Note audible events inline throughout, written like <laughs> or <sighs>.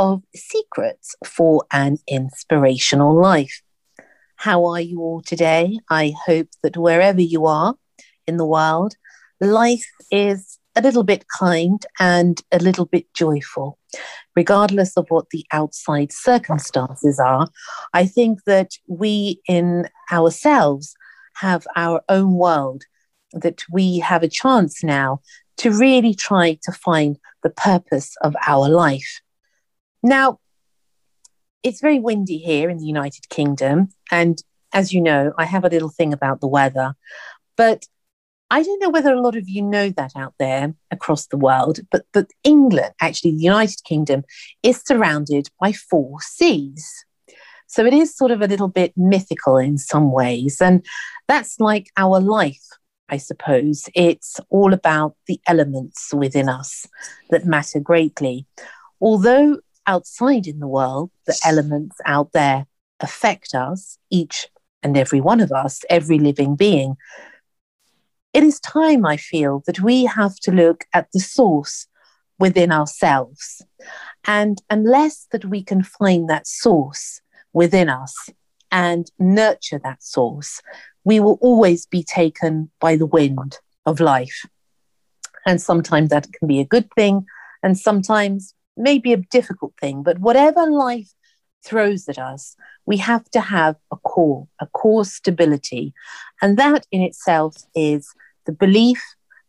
of Secrets for an Inspirational Life. How are you all today? I hope that wherever you are in the world, life is a little bit kind and a little bit joyful. Regardless of what the outside circumstances are, I think that we in ourselves have our own world, that we have a chance now to really try to find the purpose of our life. Now, it's very windy here in the United Kingdom. And as you know, I have a little thing about the weather. But I don't know whether a lot of you know that out there across the world, but, but England, actually, the United Kingdom, is surrounded by four seas. So it is sort of a little bit mythical in some ways. And that's like our life, I suppose. It's all about the elements within us that matter greatly. Although outside in the world, the elements out there affect us, each and every one of us, every living being. It is time, I feel, that we have to look at the source within ourselves. And unless that we can find that source within us and nurture that source, we will always be taken by the wind of life. And sometimes that can be a good thing, and sometimes may be a difficult thing, but whatever life throws at us, we have to have a core, a core stability. And that in itself is the belief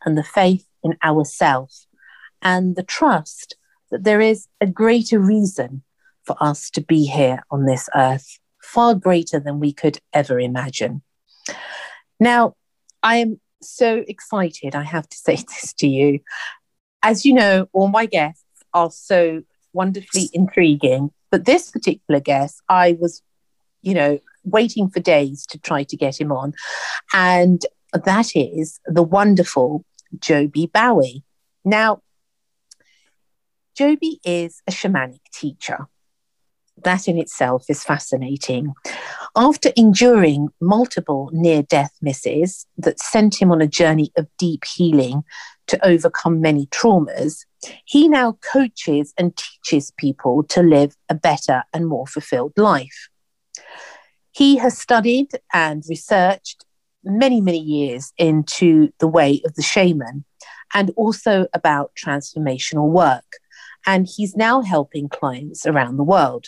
and the faith in ourselves and the trust that there is a greater reason for us to be here on this earth, far greater than we could ever imagine. Now, I am so excited, I have to <laughs> say this to you. As you know, all my guests are so wonderfully intriguing. But this particular guest, I was, you know, waiting for days to try to get him on. And that is the wonderful Joby Bowie. Now, Joby is a shamanic teacher. That in itself is fascinating. After enduring multiple near death misses that sent him on a journey of deep healing to overcome many traumas, he now coaches and teaches people to live a better and more fulfilled life. He has studied and researched many, many years into the way of the shaman and also about transformational work. And he's now helping clients around the world.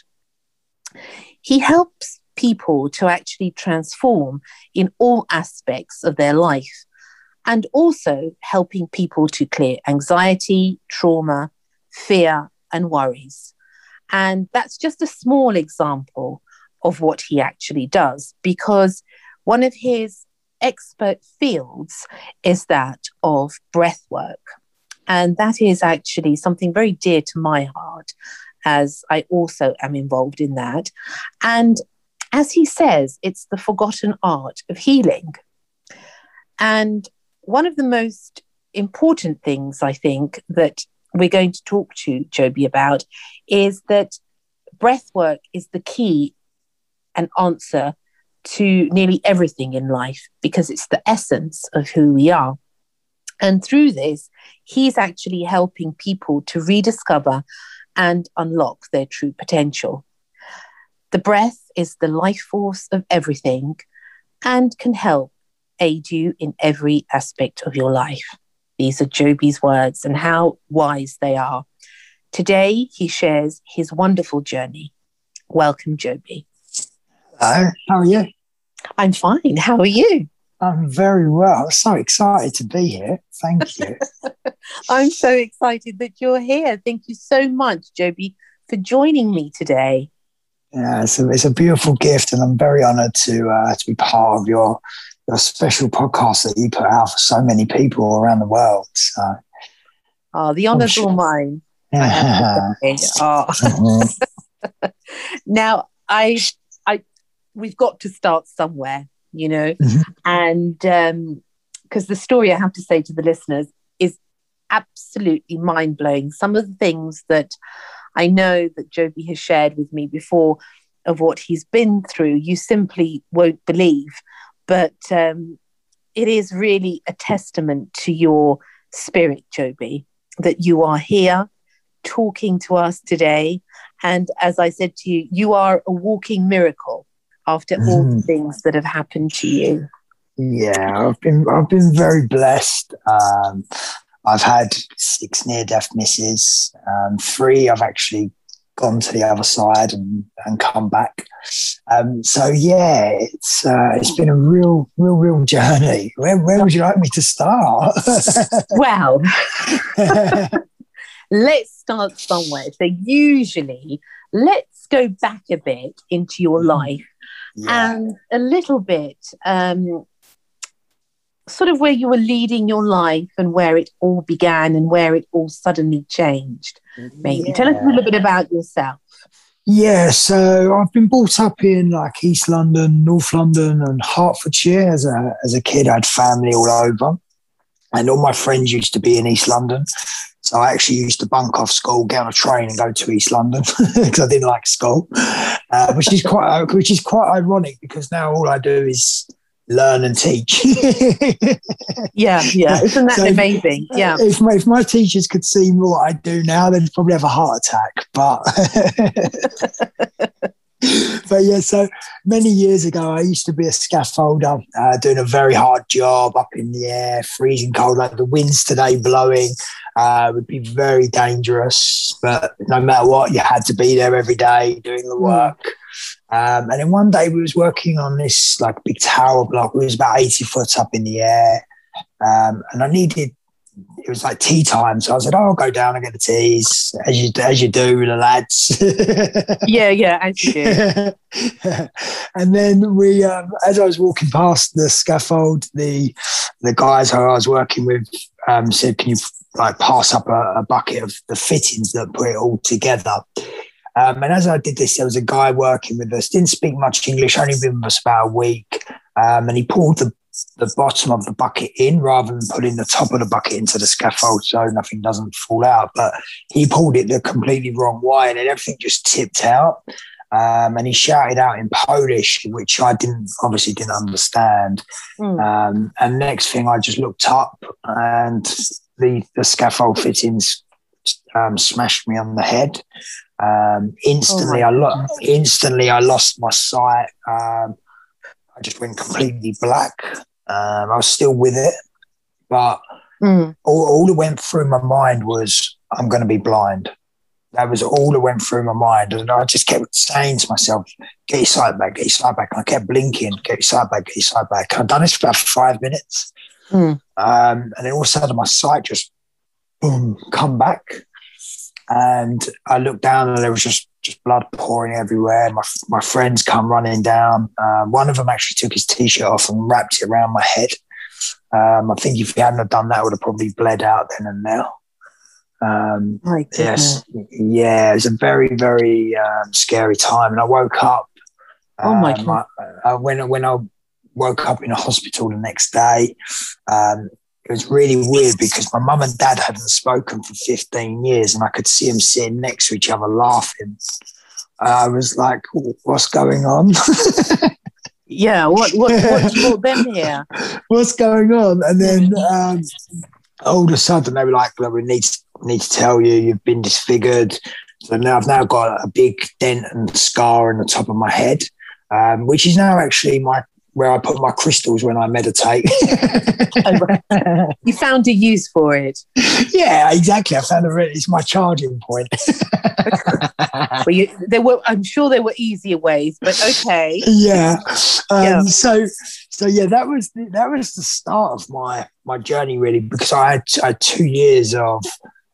He helps people to actually transform in all aspects of their life and also helping people to clear anxiety, trauma, fear, and worries. And that's just a small example of what he actually does because one of his expert fields is that of breath work. And that is actually something very dear to my heart, as I also am involved in that. And as he says, it's the forgotten art of healing. And one of the most important things I think that we're going to talk to Joby about is that breath work is the key and answer to nearly everything in life because it's the essence of who we are. And through this, he's actually helping people to rediscover and unlock their true potential. The breath is the life force of everything and can help aid you in every aspect of your life. These are Joby's words and how wise they are. Today, he shares his wonderful journey. Welcome, Joby. Hello, how are you? I'm fine. How are you? I'm very well. I'm So excited to be here. Thank you. <laughs> I'm so excited that you're here. Thank you so much, Joby, for joining me today. Yeah, it's a, it's a beautiful gift, and I'm very honoured to uh, to be part of your your special podcast that you put out for so many people around the world. So, oh, the honour's all mine. Yeah. oh. Mhm. now, I, I, we've got to start somewhere, you know, Mhm. and because the story I have to say to the listeners is absolutely mind blowing. Some of the things that I know that Joby has shared with me before of what he's been through, you simply won't believe. But um, it is really a testament to your spirit, Joby, that you are here talking to us today. And as I said to you, you are a walking miracle after all the Mhm. things that have happened to you. Yeah, I've been I've been very blessed. Um, I've had six near death misses. Um, three I've actually gone to the other side and, and come back. Um, so yeah, it's uh, it's been a real real real journey. Where where would you like me to start? <laughs> Well, <laughs> let's start somewhere. So, usually, let's go back a bit into your life yeah. and a little bit um, sort of where you were leading your life and where it all began and where it all suddenly changed. Maybe tell us a little bit about yourself. Yeah, so I've been brought up in like East London, North London, and Hertfordshire as a as a kid. I had family all over, and all my friends used to be in East London. So I actually used to bunk off school, get on a train, and go to East London <laughs> because I didn't like school, uh, which is quite which is quite ironic because now all I do is learn and teach. <laughs> Yeah, yeah. Isn't that So- amazing? Yeah. If my, if my teachers could see what I do now, they'd probably have a heart attack. But <laughs> but yeah, so many years ago, I used to be a scaffolder, uh, doing a very hard job up in the air, freezing cold, like the winds today blowing. Uh, would be very dangerous, but no matter what, you had to be there every day doing the work. Um, and then one day we was working on this like big tower block. It was about 80 foot up in the air. Um, and I needed, it was like tea time. So I said, oh, I'll go down and get the teas as you, as you do with the lads. <laughs> Yeah, yeah, as you do. <laughs> and then we, um, as I was walking past the scaffold, the the guys who I was working with um, said, "Can you like pass up a, a bucket of the fittings that put it all together?" Um, and as I did this, there was a guy working with us. Didn't speak much English. Only been with us about a week, um, and he pulled the the bottom of the bucket in rather than putting the top of the bucket into the scaffold so nothing doesn't fall out. But he pulled it the completely wrong way and then everything just tipped out. Um, and he shouted out in Polish, which I didn't obviously didn't understand. Mm. Um, and next thing, I just looked up, and the the scaffold fittings um, smashed me on the head. Um, instantly, Oh I lo- instantly I lost my sight. Um, I just went completely black. Um, I was still with it, but Mm. all, all that went through my mind was, I'm going to be blind. That was all that went through my mind. And I just kept saying to myself, get your sight back, get your sight back. And I kept blinking, get your sight back, get your sight back. I'd done this for about five minutes. Mm. Um, and then all of a sudden my sight just, boom, come back. And I looked down and there was just, just blood pouring everywhere. My, my friends come running down. Um, one of them actually took his t-shirt off and wrapped it around my head. Um, I think if he hadn't have done that, I would have probably bled out then and there. Um, yes, yeah, it was a very, very um, scary time. And I woke up. Oh my god! I, I, when when I woke up in a hospital the next day, um, it was really weird because my mum and dad hadn't spoken for 15 years, and I could see them sitting next to each other laughing. I was like, "What's going on? <laughs> Yeah, what what what brought them here? <laughs> What's going on?" And then um, all of a sudden, they were like, "Look, we need to, need to tell you, you've been disfigured." So now I've now got a big dent and scar on the top of my head, um, which is now actually my where I put my crystals when I meditate. <laughs> you found a use for it. Yeah, exactly. I found a it's my charging point. <laughs> well, you, there were, I'm sure there were easier ways, but okay. Yeah. Um, yeah. So, so yeah, that was the, that was the start of my my journey really because I had, I had two years of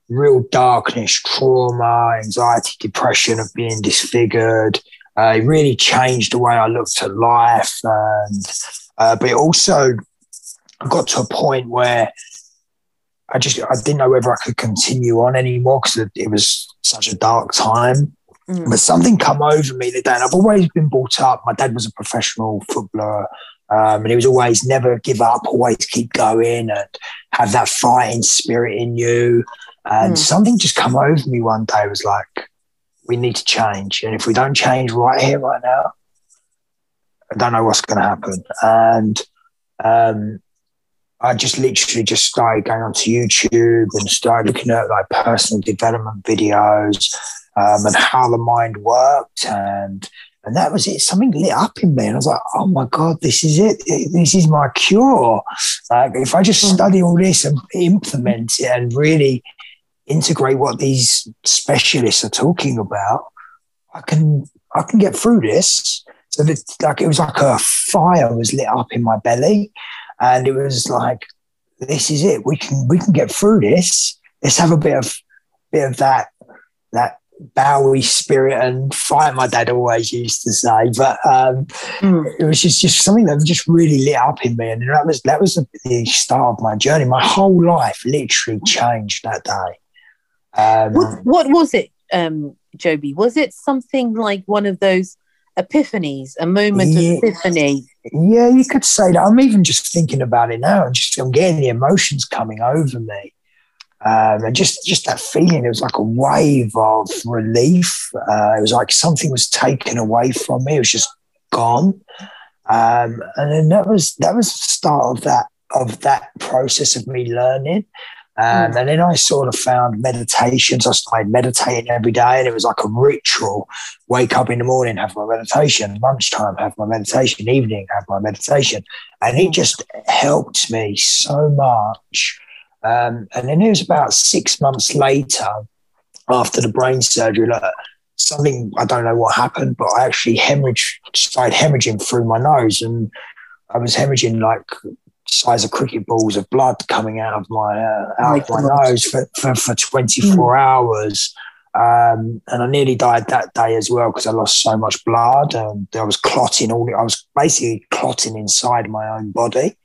real darkness, trauma, anxiety, depression of being disfigured. Uh, it really changed the way I looked at life, and uh, but it also got to a point where I just I didn't know whether I could continue on anymore because it, it, was such a dark time. Mm. But something come over me the day, and I've always been brought up. My dad was a professional footballer, um, and he was always never give up, always keep going, and have that fighting spirit in you. And mm. something just come over me one day was like, we need to change. And if we don't change right here, right now, I don't know what's going to happen. And um, I just literally just started going onto YouTube and started looking at like personal development videos um, and how the mind worked. And and that was it. Something lit up in me. And I was like, oh my God, this is it. This is my cure. Like if I just hmm. study all this and implement it and really integrate what these specialists are talking about, I can I can get through this. So that like it was like a fire was lit up in my belly, and it was like, this is it. We can we can get through this. Let's have a bit of bit of that that Bowie spirit and fight. My dad always used to say, but um, mm. it was just, just something that just really lit up in me, and that was that was the start of my journey. My whole life literally changed that day. Um, what, what, was it, um, Joby? Was it something like one of those epiphanies, a moment yeah, of epiphany? Yeah, you could say that. I'm even just thinking about it now, and just I'm getting the emotions coming over me. Um, and just just that feeling, it was like a wave of relief. Uh, it was like something was taken away from me. It was just gone. Um, and then that was that was the start of that of that process of me learning. Um, and then I sort of found meditations. I started meditating every day, and it was like a ritual. Wake up in the morning, have my meditation. Lunchtime, have my meditation. Evening, have my meditation. And it just helped me so much. Um, and then it was about six months later, after the brain surgery, like, something I don't know what happened, but I actually hemorrhaged, started hemorrhaging through my nose, and I was hemorrhaging like size of cricket balls of blood coming out of my uh, out of my nose for, for, for 24 mm. hours. Um, and I nearly died that day as well because I lost so much blood and I was clotting all. I was basically clotting inside my own body.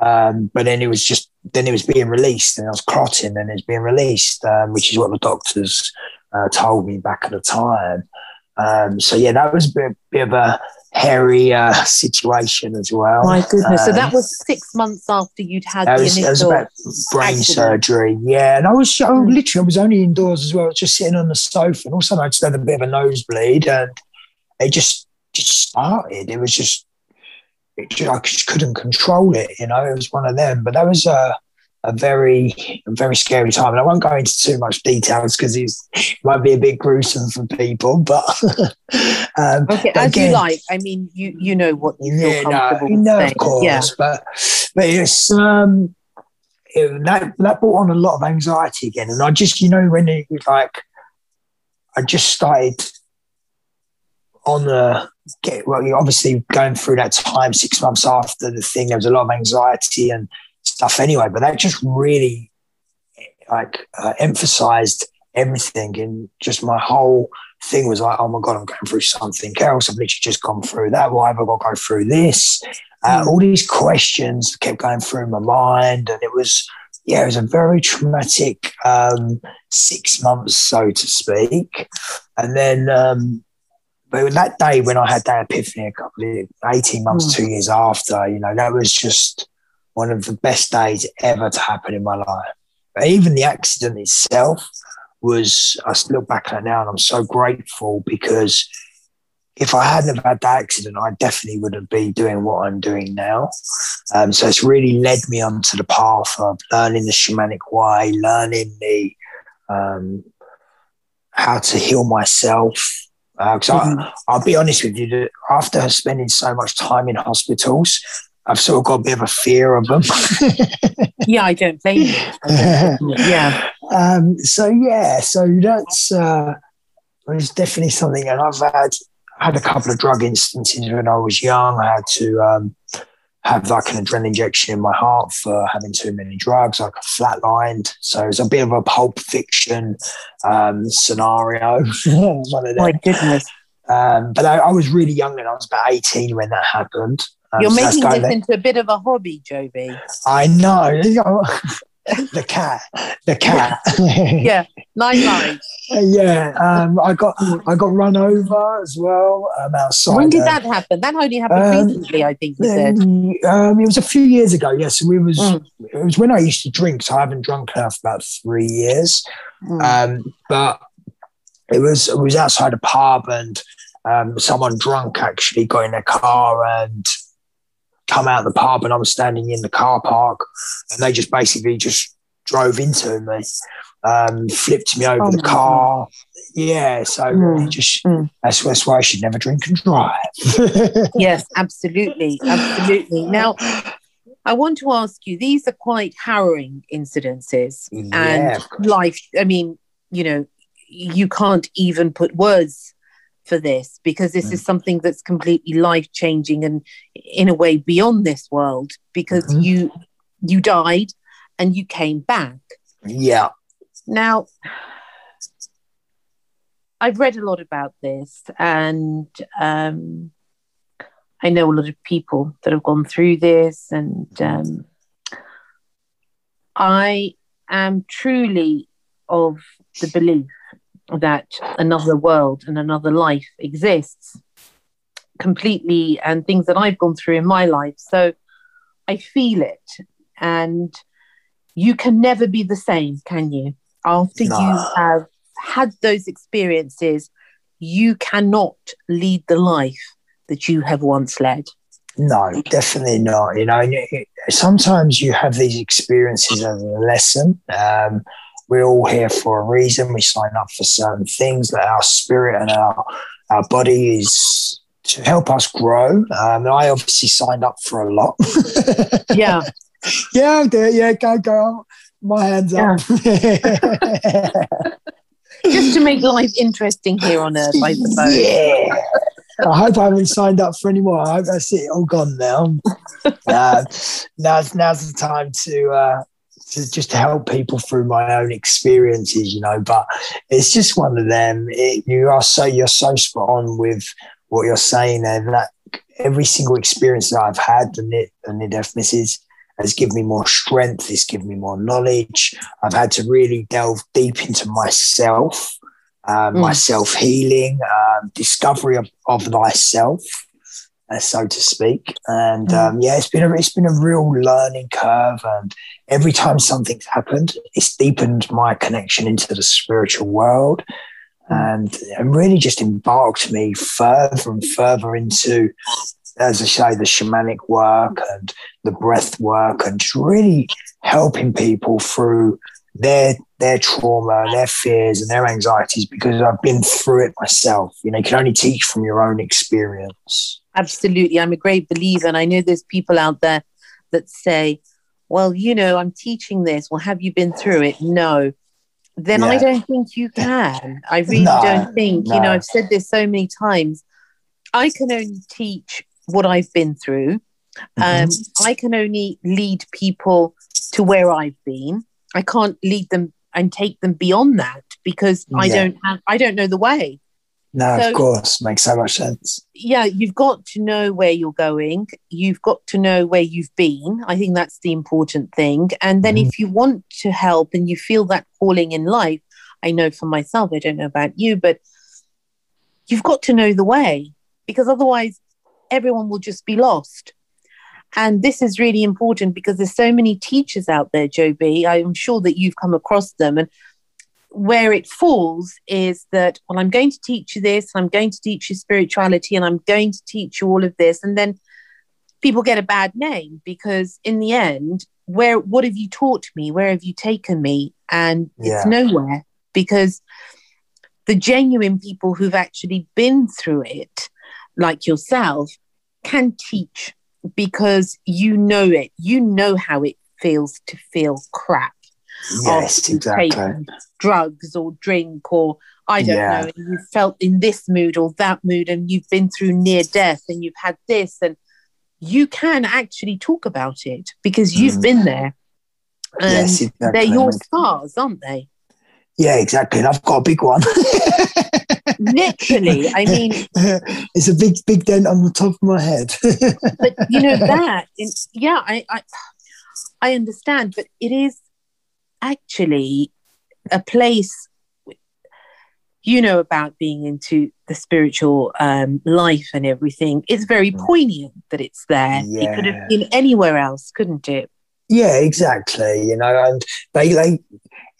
Um, but then it was just then it was being released and I was clotting and it was being released, um, which is what the doctors uh, told me back at the time. Um, so yeah, that was a bit, bit of a hairy uh, <laughs> situation as well. My goodness! Um, so that um, was six months after you'd had the was, initial about brain accident. surgery. Yeah, and I was I, hmm. literally I was only indoors as well, just sitting on the sofa, and all of a sudden I just had a bit of a nosebleed, and it just just started. It was just, it just I just couldn't control it. You know, it was one of them. But that was uh, a very a very scary time. And I won't go into too much details because it might be a bit gruesome for people. But <laughs> um, okay, as again, you like. I mean, you you know what you feel yeah, comfortable no, no, of course. Yeah. But but it's um it, that that brought on a lot of anxiety again. And I just you know when it was like I just started on the get well obviously going through that time six months after the thing there was a lot of anxiety and stuff anyway. But that just really like uh, emphasized everything, and just my whole thing was like, oh my god, I'm going through something else. I've literally just gone through that. Why have I got to go through this? Uh, mm. All these questions kept going through my mind, and it was yeah, it was a very traumatic um, six months, so to speak. And then, um, but that day when I had that epiphany, a couple of 18 months, mm. two years after, you know, that was just one of the best days ever to happen in my life. But even the accident itself was, I look back at it now and I'm so grateful because if I hadn't have had that accident, I definitely wouldn't be doing what I'm doing now. Um, so it's really led me onto the path of learning the shamanic way, learning the um, how to heal myself, Because uh, mm-hmm. I'll be honest with you, after spending so much time in hospitals, I've sort of got a bit of a fear of them. <laughs> yeah, I don't blame you. yeah. Um, so yeah, so that's uh, it's definitely something, and I've had had a couple of drug instances when I was young. I had to um, have like an adrenaline injection in my heart for having too many drugs, like a flatlined. So it's a bit of a pulp fiction um, scenario. <laughs> My goodness. Um, but I, I, was really young and I was about 18 when that happened. Um, You're so making this into a bit of a hobby, Joby. I know. <laughs> the cat, the cat. yeah, nine lives. <laughs> yeah, um, I got I got run over as well um, outside. When did uh, that happen? That only happened um, recently, I think you said. Um, it was a few years ago. Yes, we was mm. it was when I used to drink, so I haven't drunk now for about three years. Mm. Um, but it was it was outside a pub, and um, someone drunk actually got in a car and come out of the pub and I was standing in the car park and they just basically just drove into me, um, flipped me over oh the car. God. Yeah, so mm. just mm. That's, that's why I should never drink and drive. <laughs> yes, absolutely, absolutely. Now, I want to ask you: these are quite harrowing incidences, yeah, and life. I mean, you know, you can't even put words for this because this mm. is something that's completely life changing and in a way beyond this world because mm-hmm. you you died and you came back yeah now i've read a lot about this and um, i know a lot of people that have gone through this and um, i am truly of the belief that another world and another life exists completely and things that I've gone through in my life. So I feel it. And you can never be the same, can you? After no. you have had those experiences, you cannot lead the life that you have once led. No, definitely not. You know, sometimes you have these experiences as a lesson. Um, we're all here for a reason. We sign up for certain things that our spirit and our our body is to help us grow. Um, I obviously signed up for a lot. <laughs> yeah. Yeah, I'll do it. Yeah, go, go. My hands yeah. up. Just to make life interesting here on Earth, I suppose. Yeah. I hope I haven't signed up for any more. I hope that's it, all gone now. <laughs> uh, now's, now's the time to uh, to just to help people through my own experiences, you know. But it's just one of them. It, you are so you're so spot on with what you're saying, and that every single experience that I've had, the near, the near death misses, has given me more strength. It's given me more knowledge. I've had to really delve deep into myself, um, mm. my self healing, um, discovery of, of thyself uh, so to speak. And mm. um, yeah, it's been a it's been a real learning curve. And every time something's happened, it's deepened my connection into the spiritual world, and and really just embarked me further and further into, as I say, the shamanic work and the breath work, and just really helping people through their their trauma, their fears, and their anxieties because I've been through it myself. You know, you can only teach from your own experience. Absolutely. I'm a great believer. And I know there's people out there that say, well, you know, I'm teaching this. Well, have you been through it? No. Then yeah. I don't think you can. I really no, don't think. No. You know, I've said this so many times. I can only teach what I've been through. Mm-hmm. Um, I can only lead people to where I've been. I can't lead them and take them beyond that because yeah. I don't have I don't know the way. No, so, of course, makes so much sense. Yeah, you've got to know where you're going. You've got to know where you've been. I think that's the important thing. And then mm-hmm. if you want to help and you feel that calling in life, I know for myself, I don't know about you, but you've got to know the way because otherwise everyone will just be lost. And this is really important because there's so many teachers out there, Joby. I'm sure that you've come across them. And where it falls is that, well, I'm going to teach you this, I'm going to teach you spirituality, and I'm going to teach you all of this. And then people get a bad name because in the end, where what have you taught me? Where have you taken me? And yeah. it's nowhere because the genuine people who've actually been through it, like yourself, can teach because you know it. You know how it feels to feel crap. Yes, exactly. Drugs or drink or I don't yeah. know, and you felt in this mood or that mood, and you've been through near death and you've had this, and you can actually talk about it because you've mm. been there. And yes, exactly. they're your scars, aren't they? Yeah, exactly. And I've got a big one. Literally, I mean, <laughs> it's a big, big dent on the top of my head. but you know <laughs> that, yeah, I, I, I understand, but it is actually a place you know about being into the spiritual um, life and everything. It's very mm. poignant that it's there. Yeah. It could have been anywhere else, couldn't it? Yeah, exactly. You know, and they they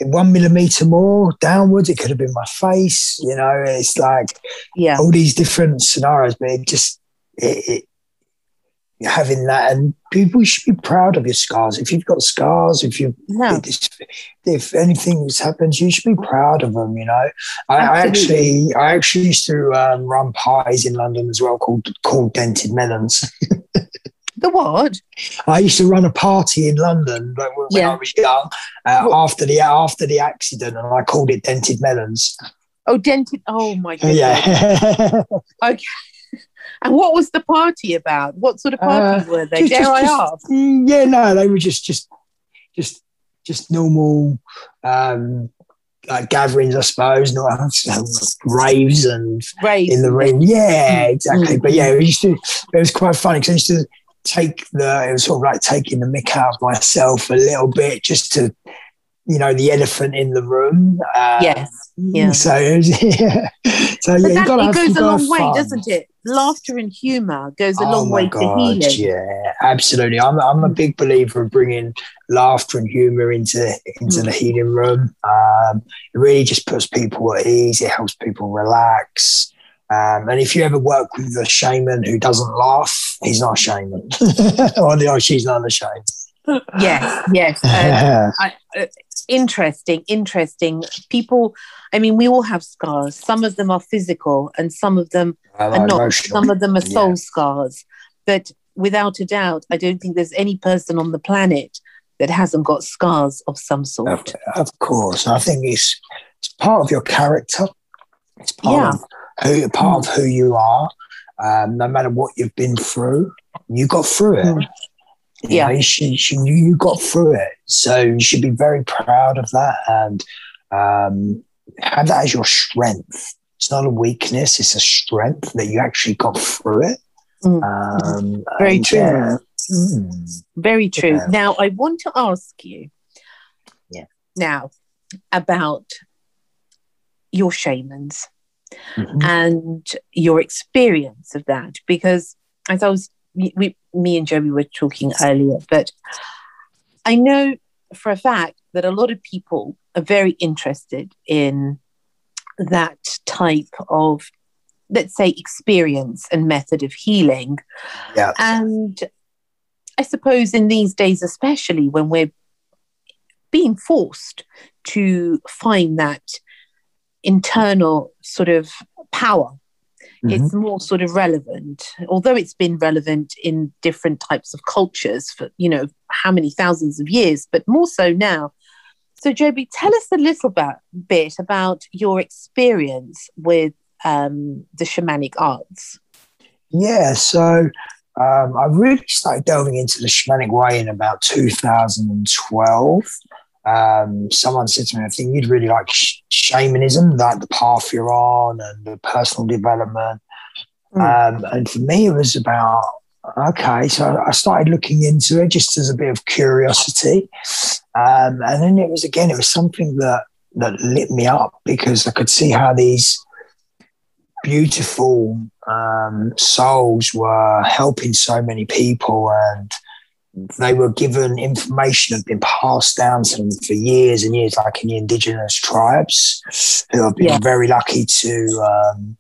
one millimeter more downwards, it could have been my face. You know, it's like yeah, all these different scenarios, but it just it, it having that. And people should be proud of your scars. If you've got scars if you no. if anything's happened you should be proud of them you know. I, I actually i actually used to um, run pies in london as well called called dented melons. <laughs> The what? I used to run a party in london when, yeah. i was young uh, after the after the accident and i called it dented melons. Oh dented oh my god <laughs> yeah <laughs> okay and what was the party about? What sort of party uh, were they? Just, Dare just, I ask? Mm, yeah, no, they were just just just just normal um, like gatherings, I suppose, not <laughs> um, raves and raves. in the ring. Yeah, exactly. Mm. But yeah, it used to. It was quite funny because I used to take the. It was sort of like taking the mick out of myself a little bit, just to, you know, the elephant in the room. Uh, yes. Yeah. So, <laughs> yeah. so yeah, that, it goes a long way, doesn't it? laughter and humor goes a oh long way God, to healing. Yeah, absolutely. I'm, I'm a big believer of bringing laughter and humor into into mm. the healing room. Um, it really just puts people at ease. It helps people relax. Um, and if you ever work with a shaman who doesn't laugh, he's not a shaman. <laughs> or she's not a shaman. yes, yes. Um, <laughs> I, uh, interesting, interesting. People, I mean, we all have scars. Some of them are physical and some of them are not. Emotional. Some of them are soul yeah. scars. But without a doubt, I don't think there's any person on the planet that hasn't got scars of some sort. Of, of course. I think it's, it's part of your character. It's part, yeah. of, who, part mm. of who you are. Um, no matter what you've been through, you got through it. Mm. You yeah, know, she, she knew you got through it, so you should be very proud of that and um, have that as your strength. It's not a weakness; it's a strength that you actually got through it. Mm. Um, very true. Yeah. Mm. Very true. Yeah. Now, I want to ask you. Yeah. Now, about your shamans mm-hmm. and your experience of that, because as I was we, me and Joby were talking earlier, but I know for a fact that a lot of people are very interested in that type of, let's say, experience and method of healing. Yeah. And I suppose in these days, especially when we're being forced to find that internal sort of power mm-hmm. it's more sort of relevant although it's been relevant in different types of cultures for you know how many thousands of years but more so now so joby tell us a little bit, bit about your experience with um, the shamanic arts yeah so um, I really started delving into the shamanic way in about 2012. Um, someone said to me, I think you'd really like sh- shamanism, like the path you're on and the personal development. Mm. Um, and for me, it was about, okay, so I started looking into it just as a bit of curiosity. Um, and then it was, again, it was something that, that lit me up because I could see how these beautiful um, souls were helping so many people and they were given information that had been passed down to them for years and years, like in the indigenous tribes, who I've been yeah. very lucky to um,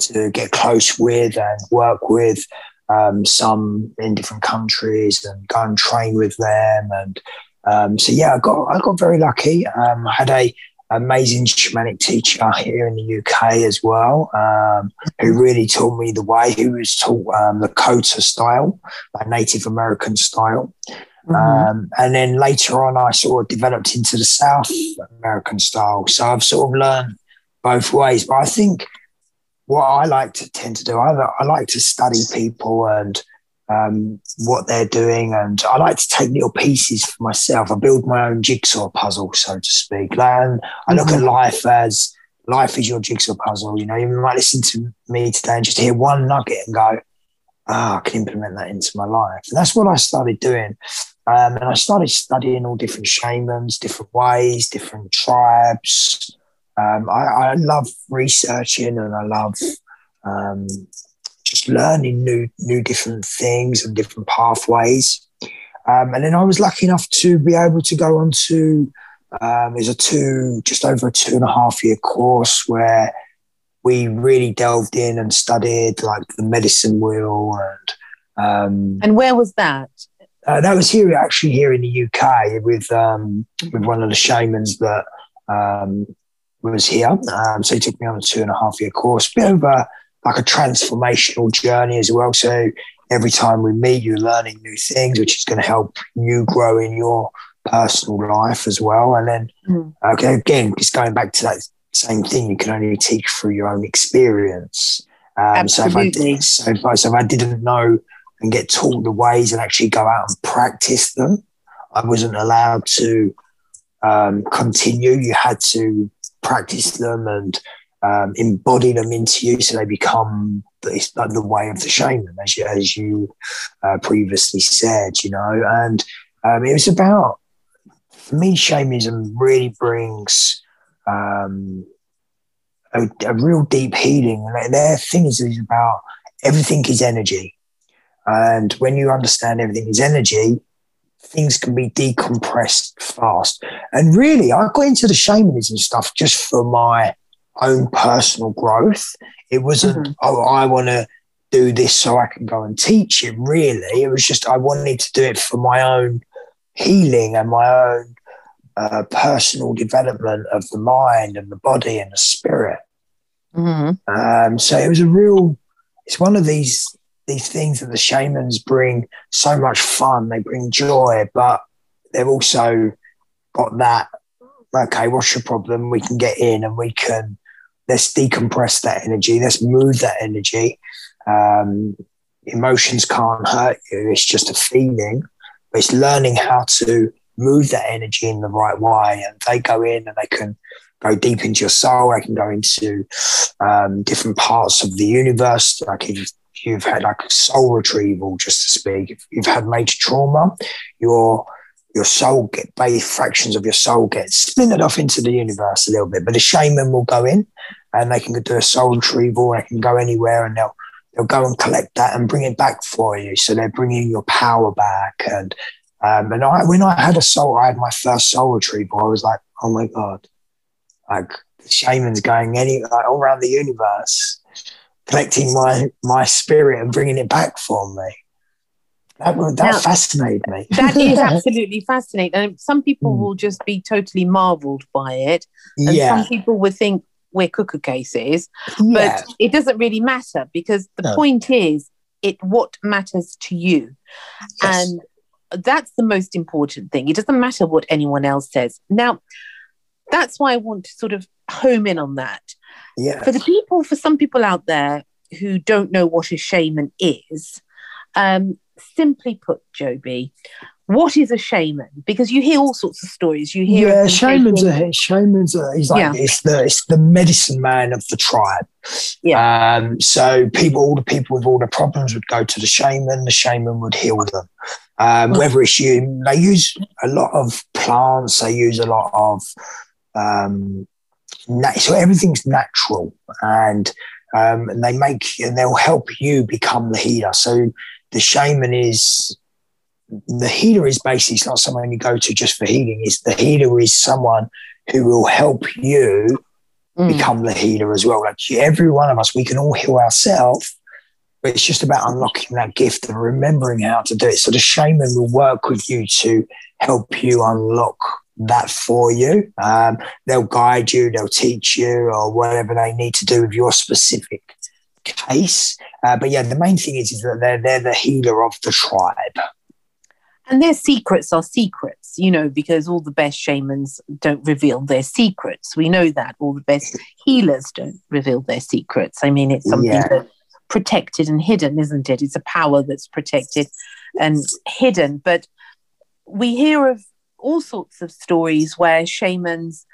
to get close with and work with. Um, some in different countries and go and train with them, and um, so yeah, I got I got very lucky. Um, I had a amazing shamanic teacher here in the UK as well, um, who really taught me the way. Who was taught um, Lakota style, like Native American style. Mm-hmm. Um, and then later on, I sort of developed into the South American style. So I've sort of learned both ways. But I think what I like to tend to do, I, I like to study people and um, what they're doing. And I like to take little pieces for myself. I build my own jigsaw puzzle, so to speak. And I look mm-hmm. at life as life is your jigsaw puzzle. You know, you might listen to me today and just hear one nugget and go, ah, I can implement that into my life. And that's what I started doing. Um, and I started studying all different shamans, different ways, different tribes. Um, I, I, love researching and I love um, just learning new new different things and different pathways. Um, and then I was lucky enough to be able to go on to um, there's a two just over a two and a half year course where we really delved in and studied like the medicine wheel and um, and where was that? Uh, that was here actually here in the UK with um, with one of the shamans that um, was here. Um, so he took me on a two and a half year course, bit a like a transformational journey as well. So every time we meet, you're learning new things, which is going to help you grow in your personal life as well. And then, mm. okay, again, just going back to that same thing, you can only teach through your own experience. Um, so, if I, so, if I, so if I didn't know and get taught the ways and actually go out and practice them, I wasn't allowed to um, continue. You had to practice them and um, embody them into you so they become the, like the way of the shaman, as you, as you uh, previously said, you know. And um, it was about, for me, shamanism really brings um, a, a, real deep healing. And their thing is, is about everything is energy. And when you understand everything is energy, things can be decompressed fast. And really, I got into the shamanism stuff just for my own personal growth. It wasn't, mm-hmm. oh, I want to do this so I can go and teach it, really. It was just, I wanted to do it for my own healing and my own uh, personal development of the mind and the body and the spirit. Mm-hmm. Um, so it was a real, it's one of these these things that the shamans bring so much fun, they bring joy, but they've also got that, okay, what's your problem? We can get in and we can let's decompress that energy, let's move that energy. Um, emotions can't hurt you, it's just a feeling. But it's learning how to move that energy in the right way. And they go in and they can go deep into your soul, they can go into um, different parts of the universe. Like if you've had like soul retrieval, just to speak, if you've had major trauma, your your soul get fractions of your soul get splintered off into the universe a little bit. But the shaman will go in and they can do a soul retrieval. They can go anywhere and they'll they'll go and collect that and bring it back for you. So they're bringing your power back. And um, and I when I had a soul, I had my first soul retrieval. I was like, oh my god, like the shaman's going any like all around the universe, collecting my my spirit and bringing it back for me. That, that now, fascinated me. that is <laughs> absolutely fascinating. And some people mm. will just be totally marveled by it. And yeah. some people would think, we're cooker cases, yeah. but it doesn't really matter because the no. point is it what matters to you. Yes. And that's the most important thing. It doesn't matter what anyone else says. Now, that's why I want to sort of home in on that. Yeah. For the people, for some people out there who don't know what a shaman is, um, simply put, Joby, what is a shaman? Because you hear all sorts of stories. You hear yeah, shaman's a shaman's a, he's like yeah. it's the it's the medicine man of the tribe. Yeah. Um, so people, all the people with all the problems would go to the shaman. The shaman would heal them. Um, mm. Whether it's you, they use a lot of plants. They use a lot of um, so everything's natural, and um, and they make and they'll help you become the healer. So the shaman is the healer is basically it's not someone you go to just for healing. Is the healer is someone who will help you mm. become the healer as well. Like every one of us, we can all heal ourselves, but it's just about unlocking that gift and remembering how to do it. So the shaman will work with you to help you unlock that for you. Um, they'll guide you, they'll teach you, or whatever they need to do with your specific case. Uh, but yeah, the main thing is, is that they're, they're the healer of the tribe. And their secrets are secrets, you know, because all the best shamans don't reveal their secrets. We know that. All the best healers don't reveal their secrets. I mean, it's something yeah. that's protected and hidden, isn't it? It's a power that's protected and hidden. But we hear of all sorts of stories where shamans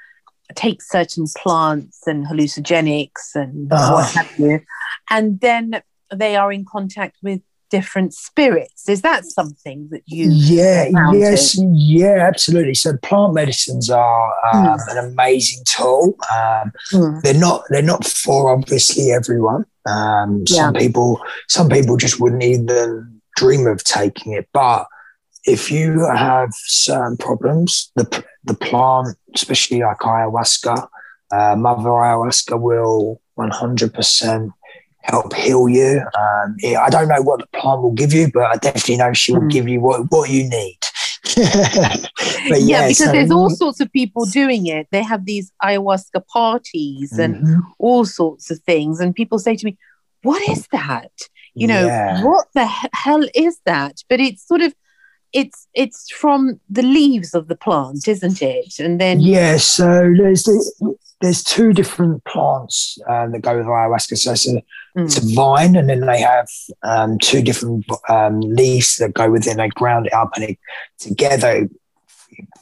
take certain plants and hallucinogenics and uh-huh. what have you, and then they are in contact with different spirits. Is that something that you? Yeah, yes, yeah, absolutely. So plant medicines are um, mm. an amazing tool. Um, mm. They're not they're not for obviously everyone. Um, some people some people just wouldn't even dream of taking it, but if you have certain problems, the the plant, especially like ayahuasca, uh, mother ayahuasca will 100% help heal you. Um, yeah, I don't know what the plant will give you, but I definitely know she will mm. give you what, what you need. <laughs> yeah, yeah, because so, there's all sorts of people doing it. They have these ayahuasca parties and mm-hmm. all sorts of things. And people say to me, What is that? You know, yeah. what the hell is that? But it's sort of it's it's from the leaves of the plant, isn't it? And then yeah, so there's the, there's two different plants uh, that go with ayahuasca. So it's a, mm. it's a vine, and then they have um, two different um, leaves that go within. They ground it up, and it together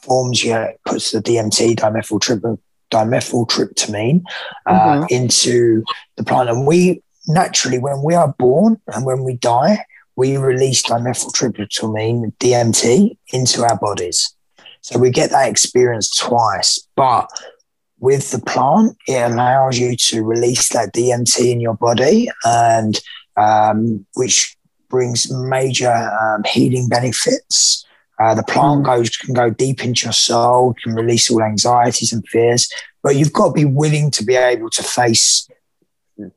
forms. Yeah, puts the DMT dimethyltryptamine dimethyltryptamine uh, mm-hmm. into the plant, and we naturally, when we are born and when we die, we release dimethyltryptamine DMT into our bodies. So we get that experience twice, but with the plant, it allows you to release that DMT in your body, and um, which brings major um, healing benefits. Uh, the plant mm. goes can go deep into your soul, can release all anxieties and fears, but you've got to be willing to be able to face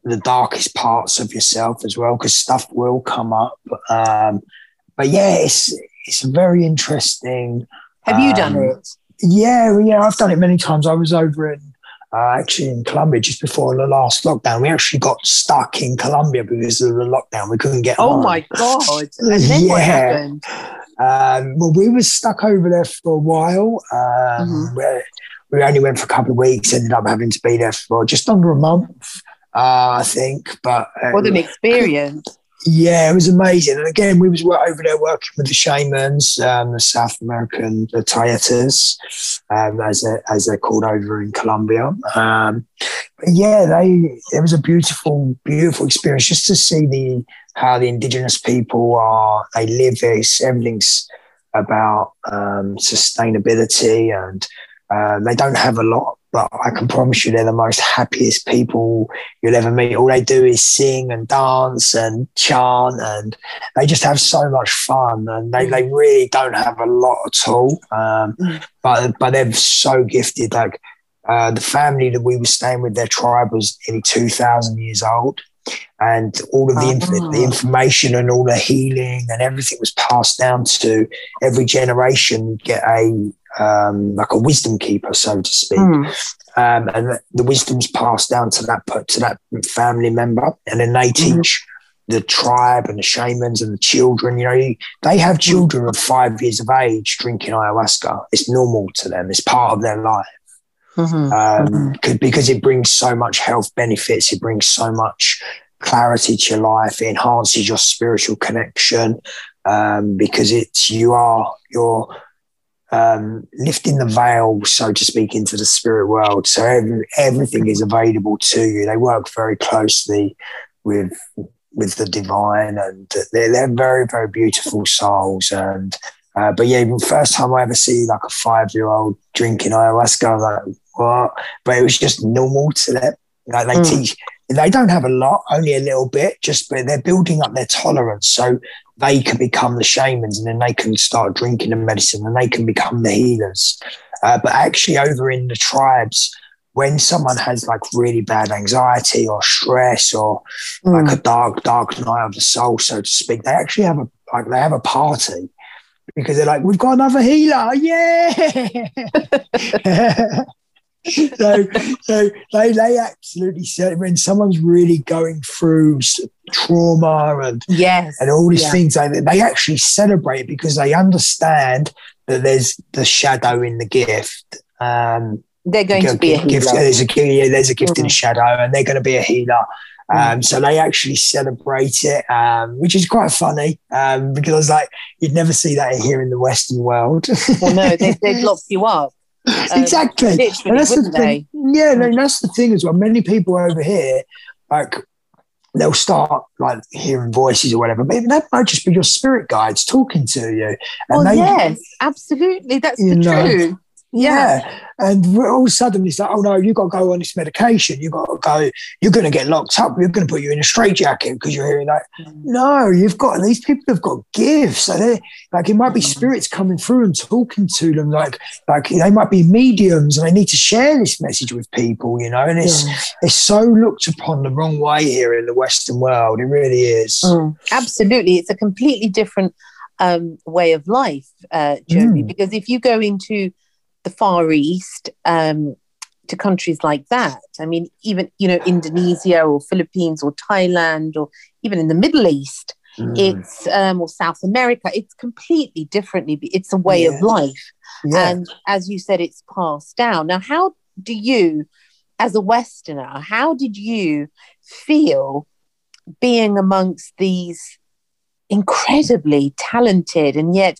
the darkest parts of yourself as well, because stuff will come up. Um, but yeah, it's it's very interesting. Have you done um, it? Yeah, yeah, I've done it many times. I was over in uh, actually in Colombia just before the last lockdown. We actually got stuck in Colombia because of the lockdown. We couldn't get. Oh home. my god! <laughs> And then yeah. what happened? Um, well, we were stuck over there for a while. Um, mm-hmm. We only went for a couple of weeks. Ended up having to be there for just under a month, uh, I think. But uh, what an experience! <laughs> Yeah, it was amazing. And again, we was over there working with the shamans, um, the South American, the Taitas, um, as, they're, as they're called over in Colombia. Um, but yeah, they it was a beautiful, beautiful experience just to see the how the indigenous people are, they live this, everything's about um, sustainability and uh, they don't have a lot but I can promise you they're the most happiest people you'll ever meet. All they do is sing and dance and chant, and they just have so much fun. And they, they really don't have a lot at all, um, mm. but but they're so gifted. Like uh, the family that we were staying with, their tribe was nearly two thousand years old. And all of the, the ah. information and all the healing and everything was passed down to every generation. Get a um, like a wisdom keeper, so to speak. Mm. Um, and the wisdom's passed down to that to that family member, and then they hmm. teach mm. the tribe and the shamans and the children. You know, they have children of five years of age drinking ayahuasca. It's normal to them. It's part of their life. Mm-hmm. Um, mm-hmm. because it brings so much health benefits. It brings so much clarity to your life. It enhances your spiritual connection um, because it's you are you're um, lifting the veil, so to speak, into the spirit world. So every, everything is available to you. They work very closely with with the divine, and they're, they're very very beautiful souls. And uh, but yeah, first time I ever see like a five year old drinking ayahuasca, I was like, what? But it was just normal to them. Like they mm. teach they don't have a lot, only a little bit, just but they're building up their tolerance. So they can become the shamans and then they can start drinking the medicine and they can become the healers. Uh, but actually, over in the tribes, when someone has like really bad anxiety or stress or mm. like a dark, dark night of the soul, so to speak, they actually have a like they have a party because they're like, we've got another healer, yeah. <laughs> <laughs> so, so they they absolutely said when someone's really going through trauma and yes, and all these yeah. things, they, they actually celebrate because they understand that there's the shadow in the gift. Um, they're going to be a healer. Gift, there's a yeah, there's a gift Mhm. in the shadow, and they're going to be a healer. Um, so they actually celebrate it, um, which is quite funny um, because I was like, you'd never see that here in the Western world. well, no, they, <laughs> they'd lock you up. Um, exactly. And that's the thing. Yeah, no, that's the thing as well. Many people over here, like, they'll start like hearing voices or whatever, but that might just be your spirit guides talking to you. And Well, they, yes, absolutely. That's the know. truth. Yeah. And all of a sudden it's like, oh no, you've got to go on this medication. You've got to go, you're going to get locked up. We're going to put you in a straitjacket because you're hearing like, no, you've got, these people have got gifts. So they like, it might be Mhm. spirits coming through and talking to them. Like, like they might be mediums and they need to share this message with people, you know? And it's, it's so looked upon the wrong way here in the Western world. It really is. Mm, absolutely. It's a completely different um, way of life, uh, Joby, Mm. because if you go into the Far East, um, to countries like that, I mean, even, you know, Indonesia or Philippines or Thailand or even in the Middle East, Mm. it's, um, or South America, it's completely differently. It's a way of life. And as you said, it's passed down. Now, how do you, as a Westerner, how did you feel being amongst these incredibly talented and yet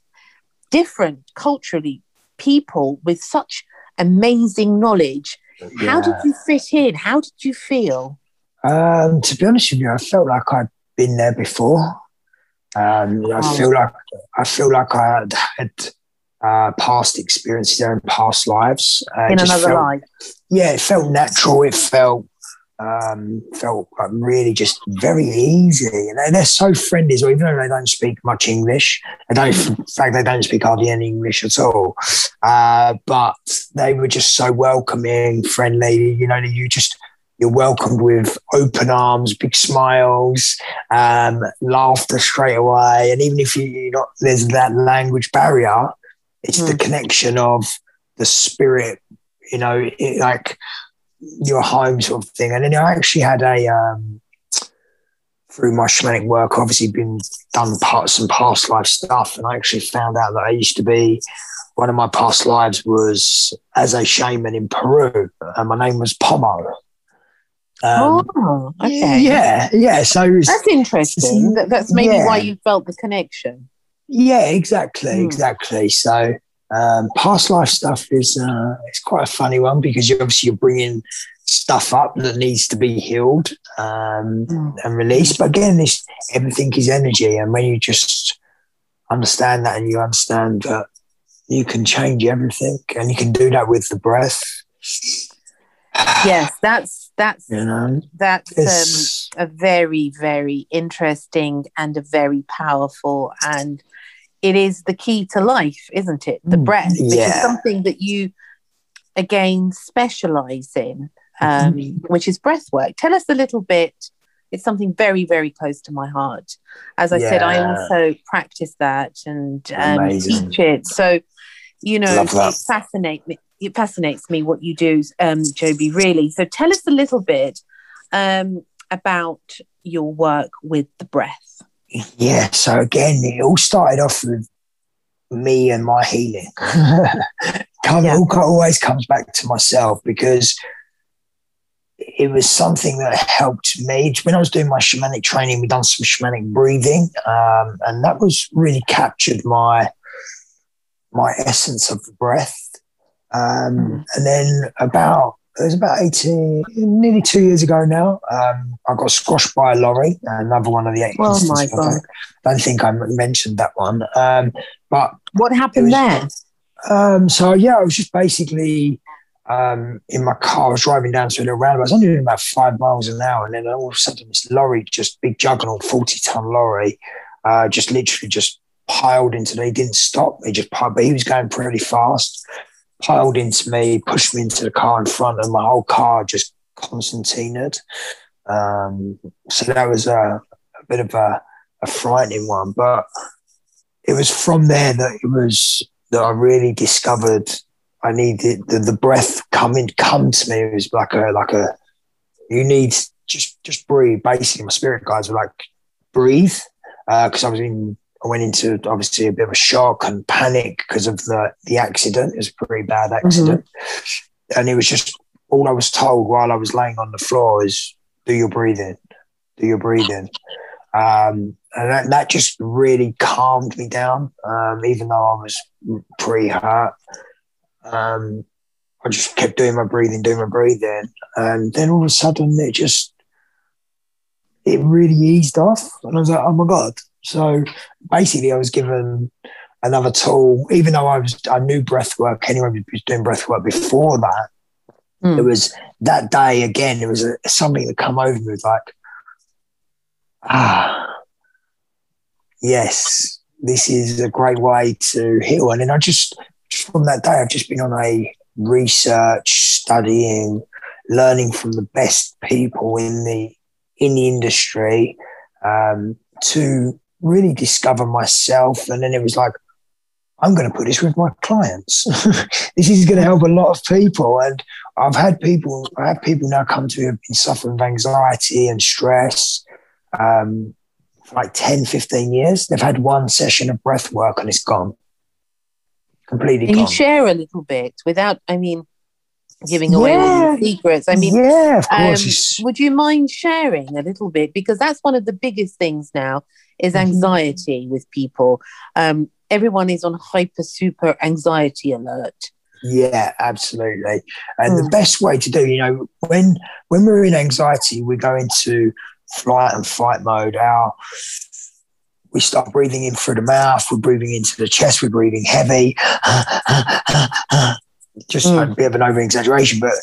different culturally people with such amazing knowledge? How did you fit in? How did you feel? Um, to be honest with you, I felt like I'd been there before. Um, I feel like I feel like I had had uh, past experiences there in past lives. Uh, in another felt- life. Yeah, it felt natural. It felt um, felt like really just very easy, and they- they're so friendly. So even though they don't speak much English, they don't. In fact, they don't speak hardly any English at all. Uh, but they were just so welcoming, friendly. You know, you just you're welcomed with open arms, big smiles, um, laughter straight away. And even if you, you're not, there's that language barrier, it's the Mm. connection of the spirit, you know, it, like your home sort of thing. And then I actually had a, um, through my shamanic work, obviously been done part, some past life stuff. And I actually found out that I used to be, one of my past lives was as a shaman in Peru. And my name was Pomo. Um, oh, okay. Yeah, yeah. So was, That's interesting. That, that's maybe Yeah. why you felt the connection. yeah, exactly, Hmm. exactly. So um, past life stuff is uh, it's quite a funny one because you obviously you're bringing stuff up that needs to be healed um, Hmm. and released. But again, this everything is energy, and when you just understand that and you understand that you can change everything, and you can do that with the breath. Yes, that's that's You know, that's um, a very very interesting and a very powerful and it is the key to life isn't it? The Mm, breath which is yeah. something that you again specialize in um, Mm-hmm. which is breath work. Tell us a little bit. It's something very very close to my heart. As i said i also practice that and um, teach it. So you know it fascinates me it fascinates me what you do um joby really. So tell us a little bit um about your work with the breath Yeah, so again, it all started off with me and my healing. <laughs> Come, Yeah. all, always comes back to myself because it was something that helped me. When I was doing my shamanic training, we done some shamanic breathing, um, and that was really captured my my essence of the breath. Um, Mhm. And then about it was about 18, nearly two years ago now. Um, I got squashed by a lorry, another one of the eight. Oh my instances. I God. don't- think I mentioned that one. Um, but what happened was- there um, so yeah, I was just basically um, in my car. I was driving down to a little roundabout. I was only doing about five miles an hour, and then all of a sudden, this lorry, just big juggernaut, forty ton lorry, uh, just literally just piled into me. He didn't stop. He just piled, but he was going pretty fast. Piled into me, pushed me into the car in front, and my whole car just concertinaed. Um, so that was a, a bit of a, a frightening one, but it was from there that it was that I really discovered I needed the, the breath coming come to me. It was like a like a you need just just breathe. Basically, my spirit guides were like breathe because uh, I was in I went into obviously a bit of a shock and panic because of the the accident. It was a pretty bad mm-hmm. accident, mm-hmm. and it was just all I was told while I was laying on the floor is do your breathing, do your breathing. Um, and that, that, just really calmed me down, um, even though I was pretty hurt. Um, I just kept doing my breathing, doing my breathing. And then all of a sudden, it just, it really eased off. And I was like, oh my God. So basically, I was given another tool, even though I was, I knew breath work anyway, I was doing breath work before that. Mm. It was that day again, it was a, something that come over me like, ah, yes, this is a great way to heal. And then I just, from that day, I've just been on a research, studying, learning from the best people in the in the industry um, to really discover myself. And then it was like, I'm going to put this with my clients. <laughs> this is going to help a lot of people. And I've had people, I have people now come to me who've been suffering with anxiety and stress um, for like 10, 15 years. They've had one session of breath work and it's gone. Completely Can gone. you share a little bit without, I mean, giving away yeah. secrets. I mean, yeah, of course. Um, would you mind sharing a little bit because that's one of the biggest things now is mm-hmm. anxiety mm-hmm. with people. Um, everyone is on hyper super anxiety alert. Yeah, absolutely. And mm. the best way to do, you know, when when we're in anxiety, we go into flight and fight mode. Our we start breathing in through the mouth, we're breathing into the chest, we're breathing heavy. <sighs> Just mm. a bit of an over exaggeration, but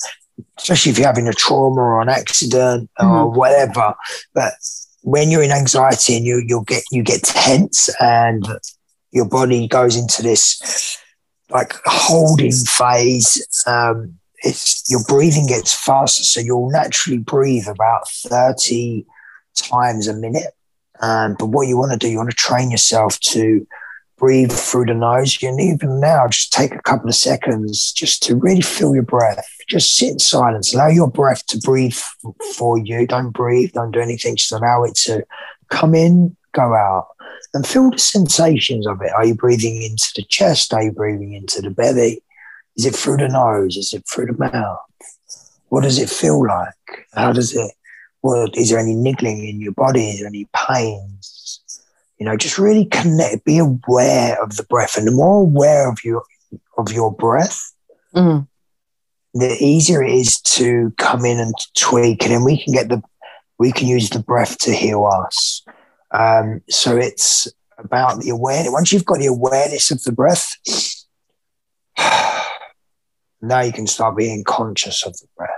especially if you're having a trauma or an accident mm. or hmm. whatever. But when you're in anxiety and you you'll get you get tense and your body goes into this like holding phase. Um, it's your breathing gets faster, so you'll naturally breathe about thirty times a minute. Um, but what you want to do, you want to train yourself to breathe through the nose. And even now, just take a couple of seconds just to really feel your breath. Just sit in silence. Allow your breath to breathe for you. Don't breathe. Don't do anything. Just allow it to come in, go out and feel the sensations of it. Are you breathing into the chest? Are you breathing into the belly? Is it through the nose? Is it through the mouth? What does it feel like? How does it? What is there any niggling in your body? Is there any pains? You know, just really connect. Be aware of the breath, and the more aware of your of your breath, mm. the easier it is to come in and tweak, and then we can get the we can use the breath to heal us. Um, so it's about the awareness. Once you've got the awareness of the breath, <sighs> now you can start being conscious of the breath.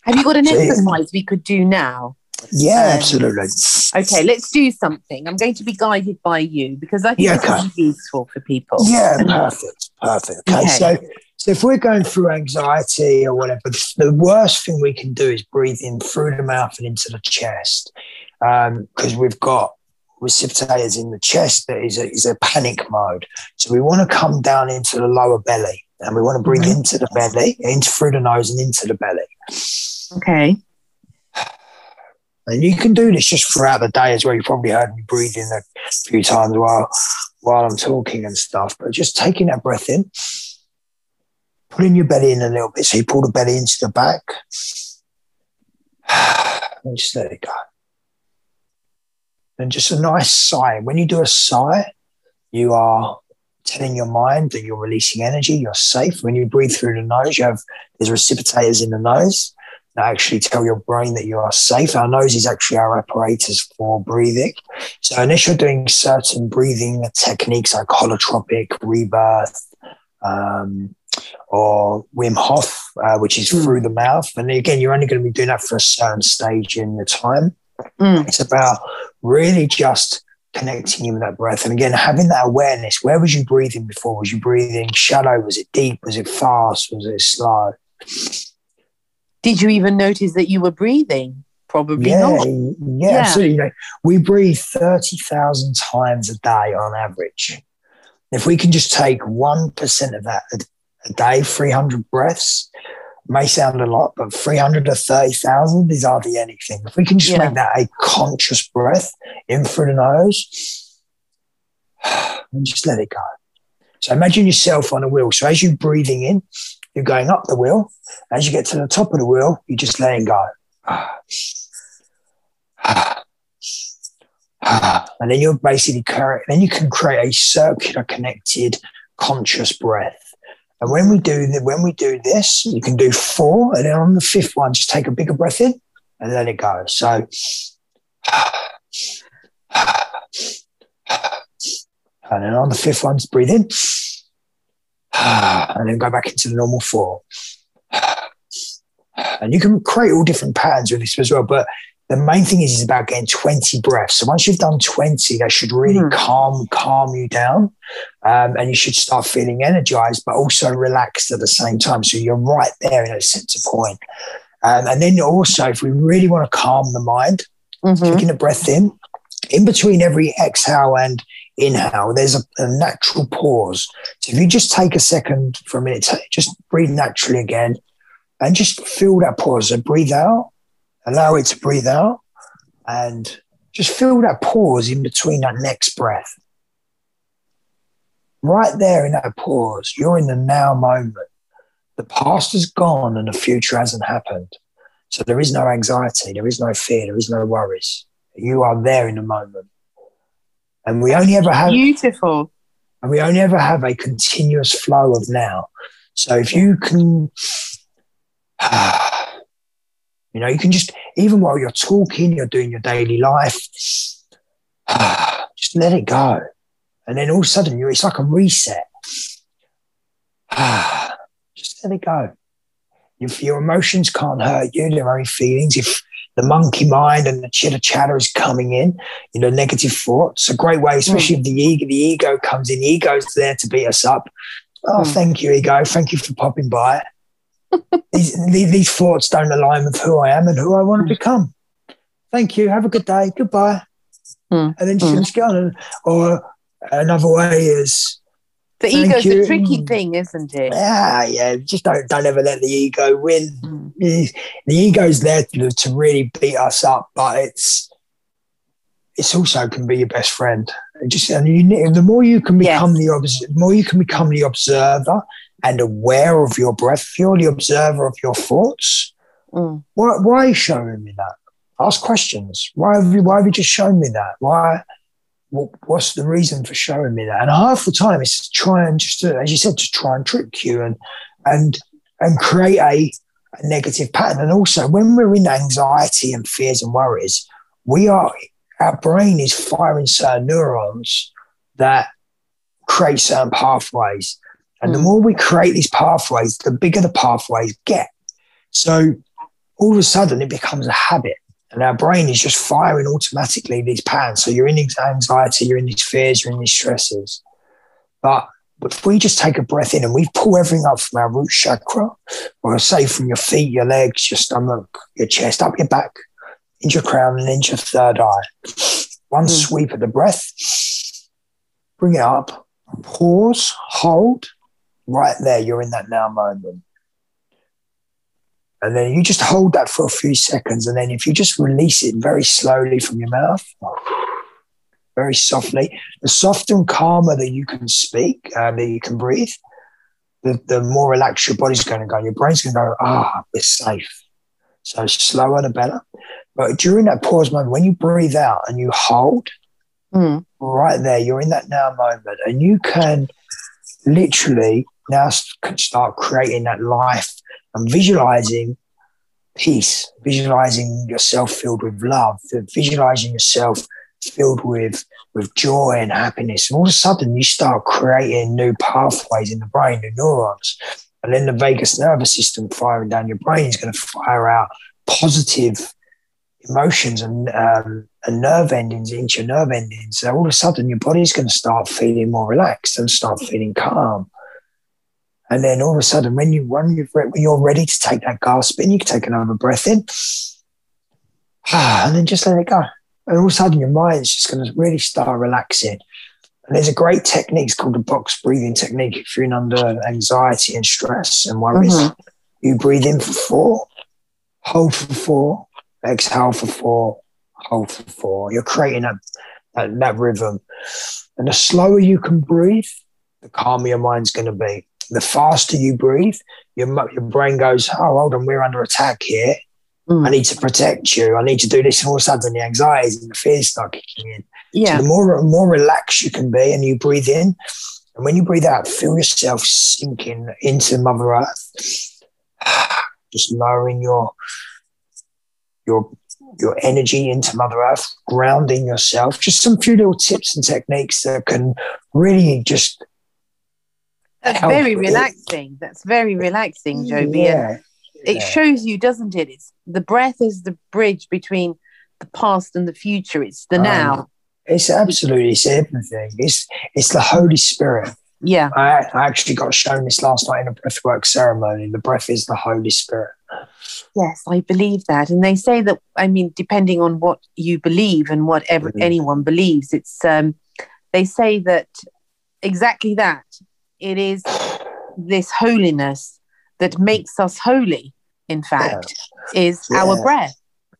Have you got an so, exercise we could do now? Yeah, um, absolutely. Okay, let's do something. I'm going to be guided by you because I think yeah, okay. it's useful for people. Yeah, perfect, perfect. Okay, okay, so so if we're going through anxiety or whatever, the worst thing we can do is breathe in through the mouth and into the chest because um, we've got recipitators in the chest that is a, is a panic mode. So we want to come down into the lower belly and we want to breathe mm-hmm. into the belly, into through the nose and into the belly. Okay. And you can do this just throughout the day as well. You probably heard me breathing a few times while while I'm talking and stuff. But just taking that breath in, putting your belly in a little bit. So you pull the belly into the back. <sighs> And just let it go and just a nice sigh. When you do a sigh, you are telling your mind that you're releasing energy, you're safe. When you breathe through the nose, you have there's recipitators in the nose actually tell your brain that you are safe. Our nose is actually our apparatus for breathing. So unless you're doing certain breathing techniques like holotropic, rebirth, um, or Wim Hof, uh, which is mm. through the mouth. And again, you're only going to be doing that for a certain stage in the time. Mm. It's about really just connecting in with that breath. And again, having that awareness. Where was you breathing before? Was you breathing shallow? Was it deep? Was it fast? Was it slow? Did you even notice that you were breathing? Probably yeah, not. Yeah, Yeah. absolutely. You know, we breathe 30,000 times a day on average. If we can just take 1% of that a, a day, 300 breaths, may sound a lot, but 300 to 30,000 is hardly anything. If we can just Yeah. make that a conscious breath in through the nose <sighs> and just let it go. So imagine yourself on a wheel. So as you're breathing in, you're going up the wheel. As you get to the top of the wheel, you're just letting go. And then you're basically correct. Then you can create a circular, connected, conscious breath. And when we do the, when we do this, you can do four, and then on the fifth one, just take a bigger breath in and let it go. So, and then on the fifth one, just breathe in, <sighs> and then go back into the normal four. <sighs> And you can create all different patterns with this as well, but the main thing is, is about getting 20 breaths. So once you've done 20, that should really Mhm. calm calm you down. Um, and you should start feeling energized, but also relaxed at the same time. So you're right there in a center point. Um, and then also, if we really want to calm the mind, Mhm. taking a breath in, in between every exhale and inhale, there's a, a natural pause. So if you just take a second for a minute, just breathe naturally again and just feel that pause. So breathe out, allow it to breathe out, and just feel that pause in between that next breath. Right there in that pause, you're in the now moment. The past is gone and the future hasn't happened. So there is no anxiety, there is no fear, there is no worries. You are there in the moment. And we only ever have Beautiful. and we only ever have a continuous flow of now. So if you can, <sighs> you know, you can just, even while you're talking, you're doing your daily life, <sighs> just let it go. And then all of a sudden, you it's like a reset. <sighs> just let it go. If your emotions can't hurt you, their own feelings, if the monkey mind and the chitter chatter is coming in, you know, negative thoughts, a great way, especially if the ego, the ego comes in, the ego's there to beat us up. Oh, Mm. thank you, ego. Thank you for popping by. <laughs> these, these, thoughts don't align with who I am and who I want to become. Thank you. Have a good day. Goodbye. Mm. And then just, Mm. just go on. Or another way is, The Thank ego's you. a tricky thing, isn't it? yeah, yeah, just don't don't ever let the ego win. Mm. the the ego's there to, to really beat us up, but it's it's also can be your best friend. And just and you, the more you can Yes. become the obs- the more you can become the observer and aware of your breath. If you're the observer of your thoughts, Mm. why why are you showing me that? Ask questions. Why have you why have you just shown me that? Why? What, what's the reason for showing me that? And half the time, it's to try and just, to, as you said, to try and trick you and and and create a a negative pattern. And also, when we're in anxiety and fears and worries, we are our brain is firing certain neurons that create certain pathways. And the Mm. more we create these pathways, the bigger the pathways get. So all of a sudden, it becomes a habit. And our brain is just firing automatically these patterns. So you're in these anxiety, you're in these fears, you're in these stresses. But if we just take a breath in and we pull everything up from our root chakra, or say from your feet, your legs, your stomach, your chest, up your back, into your crown, and into your third eye. One Mm. sweep of the breath, bring it up, pause, hold, right there, you're in that now moment. And then you just hold that for a few seconds. And then if you just release it very slowly from your mouth, very softly, the softer and calmer that you can speak, uh, that you can breathe, the, the more relaxed your body's going to go. Your brain's going to go, ah, we're safe. So slower the better. But during that pause moment, when you breathe out and you hold, Mm. right there, you're in that now moment, and you can literally now start creating that life and visualizing peace, visualizing yourself filled with love, visualizing yourself filled with with joy and happiness. And all of a sudden, you start creating new pathways in the brain, new neurons, and then the vagus nervous system firing down your brain is going to fire out positive emotions and um, and nerve endings into your nerve endings. So all of a sudden, your body's going to start feeling more relaxed and start feeling calm. And then all of a sudden, when you when you've re- when you're ready to take that gasp in, you can take another breath in, <sighs> and then just let it go. And all of a sudden, your mind's just going to really start relaxing. And there's a great technique it's called the box breathing technique. If you're in under anxiety and stress and worries, mm-hmm. you breathe in for four, hold for four, exhale for four, hold for four. You're creating that, that, that rhythm. And the slower you can breathe, the calmer your mind's going to be. The faster you breathe, your, your brain goes, oh, hold on, we're under attack here. Mm. I need to protect you. I need to do this. And all of a sudden, the anxieties and the fears start kicking in. Yeah. So the more, more relaxed you can be and you breathe in, and when you breathe out, feel yourself sinking into Mother Earth, <sighs> just lowering your your your energy into Mother Earth, grounding yourself. Just some few little tips and techniques that can really just. That's very relaxing. That's very relaxing, Joby. Yeah it yeah. shows you, doesn't it? It's the breath is the bridge between the past and the future. It's the um, now. It's absolutely it's everything. It's it's the Holy Spirit. Yeah. I, I actually got shown this last night in a breathwork ceremony. The breath is the Holy Spirit. Yes, I believe that. And they say that I mean, depending on what you believe and whatever mm-hmm. anyone believes, it's um they say that exactly that. It is this holiness that makes us holy, in fact, yeah. is yeah. our breath.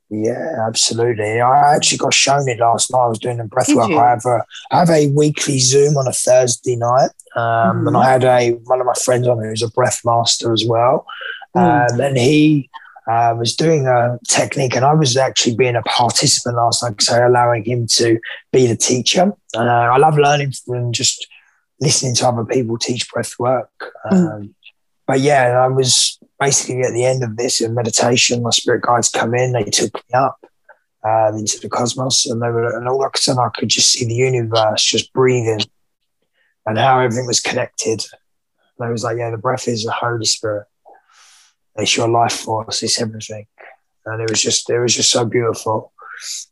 Yeah, absolutely. I actually got shown it last night. I was doing a breath Did work. You? I have a I have a weekly Zoom on a Thursday night, um, mm-hmm. and I had a one of my friends on who's a breath master as well, mm. um, and he uh, was doing a technique, and I was actually being a participant last night, so allowing him to be the teacher. Uh, I love learning from just listening to other people teach breath work. Mm. Um, mm but yeah, I was basically at the end of this in meditation. My spirit guides come in, they took me up um, into the cosmos, and they were, and all of a sudden I could just see the universe just breathing and how everything was connected. And I was like, yeah, the breath is the Holy Spirit. It's your life force. It's everything. And it was just, it was just so beautiful.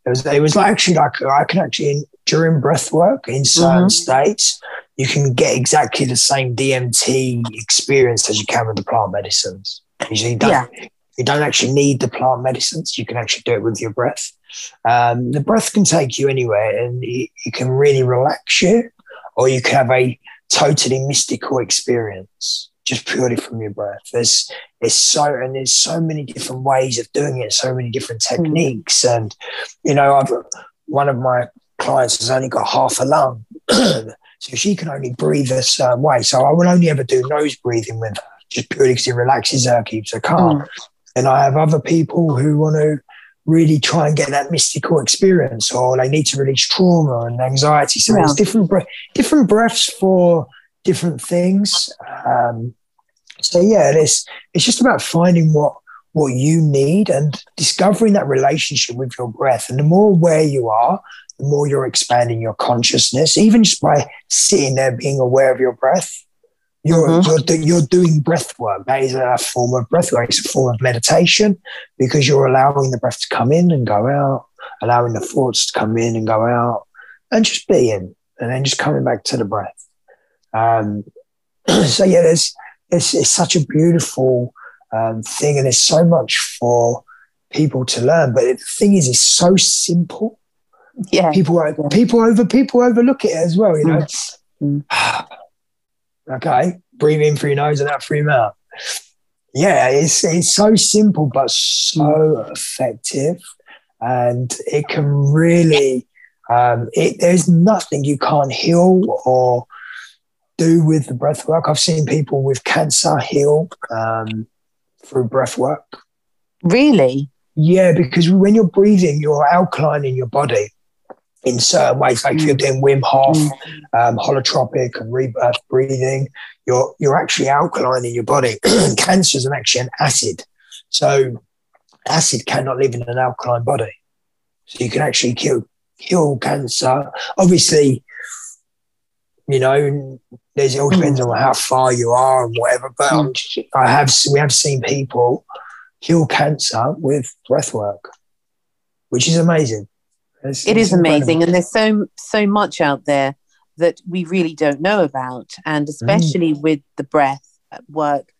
It was, it was like actually like I can actually during breath work in certain mm-hmm. states, you can get exactly the same DMT experience as you can with the plant medicines. You don't, yeah. you don't actually need the plant medicines. You can actually do it with your breath. Um, the breath can take you anywhere and it, it can really relax you, or you can have a totally mystical experience just purely from your breath. There's it's so and there's so many different ways of doing it, so many different hmm. techniques. Mm. And you know, I've one of my clients has only got half a lung. <clears throat> So she can only breathe a certain way. So I will only ever do nose breathing with her, just purely because it relaxes her, keeps her calm. Mm. And I have other people who want to really try and get that mystical experience, or they need to release trauma and anxiety. So yeah. there's different different breaths for different things. Um, so yeah, it's it's just about finding what what you need and discovering that relationship with your breath. And the more aware you are, the more you're expanding your consciousness, even just by sitting there being aware of your breath. You're, mm-hmm. you're, you're doing breath work. That is a form of breath work. It's a form of meditation because you're allowing the breath to come in and go out, allowing the thoughts to come in and go out, and just being, and then just coming back to the breath. Um, <clears throat> so yeah, there's it's, it's such a beautiful um, thing, and there's so much for people to learn. But the thing is, it's so simple yeah. People people over people overlook it as well you know? Mm. <sighs> okay breathe in through your nose and out through your mouth. Yeah it's it's so simple but so mm. effective. And it can really um, it, there's nothing you can't heal or do with the breath work. I've seen people with cancer heal um, through breath work. Really? Yeah because when you're breathing you're alkaline in your body in certain ways, like if you're doing Wim Hof, mm. um, holotropic and rebirth breathing, you're you're actually alkaline in your body. <clears throat> Cancer is actually an acid, so acid cannot live in an alkaline body. So you can actually kill kill cancer. Obviously, you know, there's it all depends mm. on how far you are and whatever. But mm. I have we have seen people kill cancer with breath work, which is amazing. It's, it is amazing, and there's so so much out there that we really don't know about, and especially mm. with the breath work.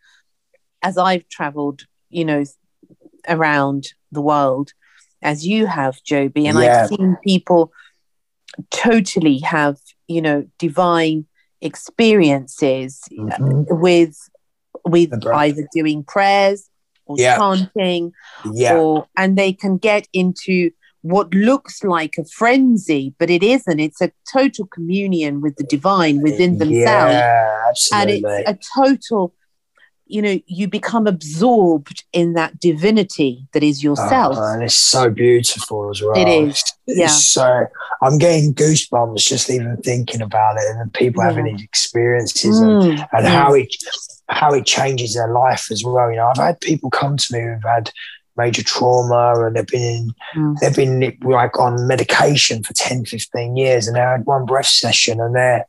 As I've travelled, you know, around the world, as you have, Joby, and Yeah. I've seen people totally have, you know, divine experiences Mhm. with with either doing prayers or Yeah. chanting Yeah. or and they can get into what looks like a frenzy but it isn't it's a total communion with the divine within themselves Yeah, and it's a total you know you become absorbed in that divinity that is yourself Oh, and it's so beautiful as well. It is, It's, yeah. it's so I'm getting goosebumps just even thinking about it and the people having these experiences and, Mm, and mm. how it how it changes their life as well. You know, I've had people come to me who've had major trauma and they've been Mm. they've been like on medication for 10, 15 years and they had one breath session and they're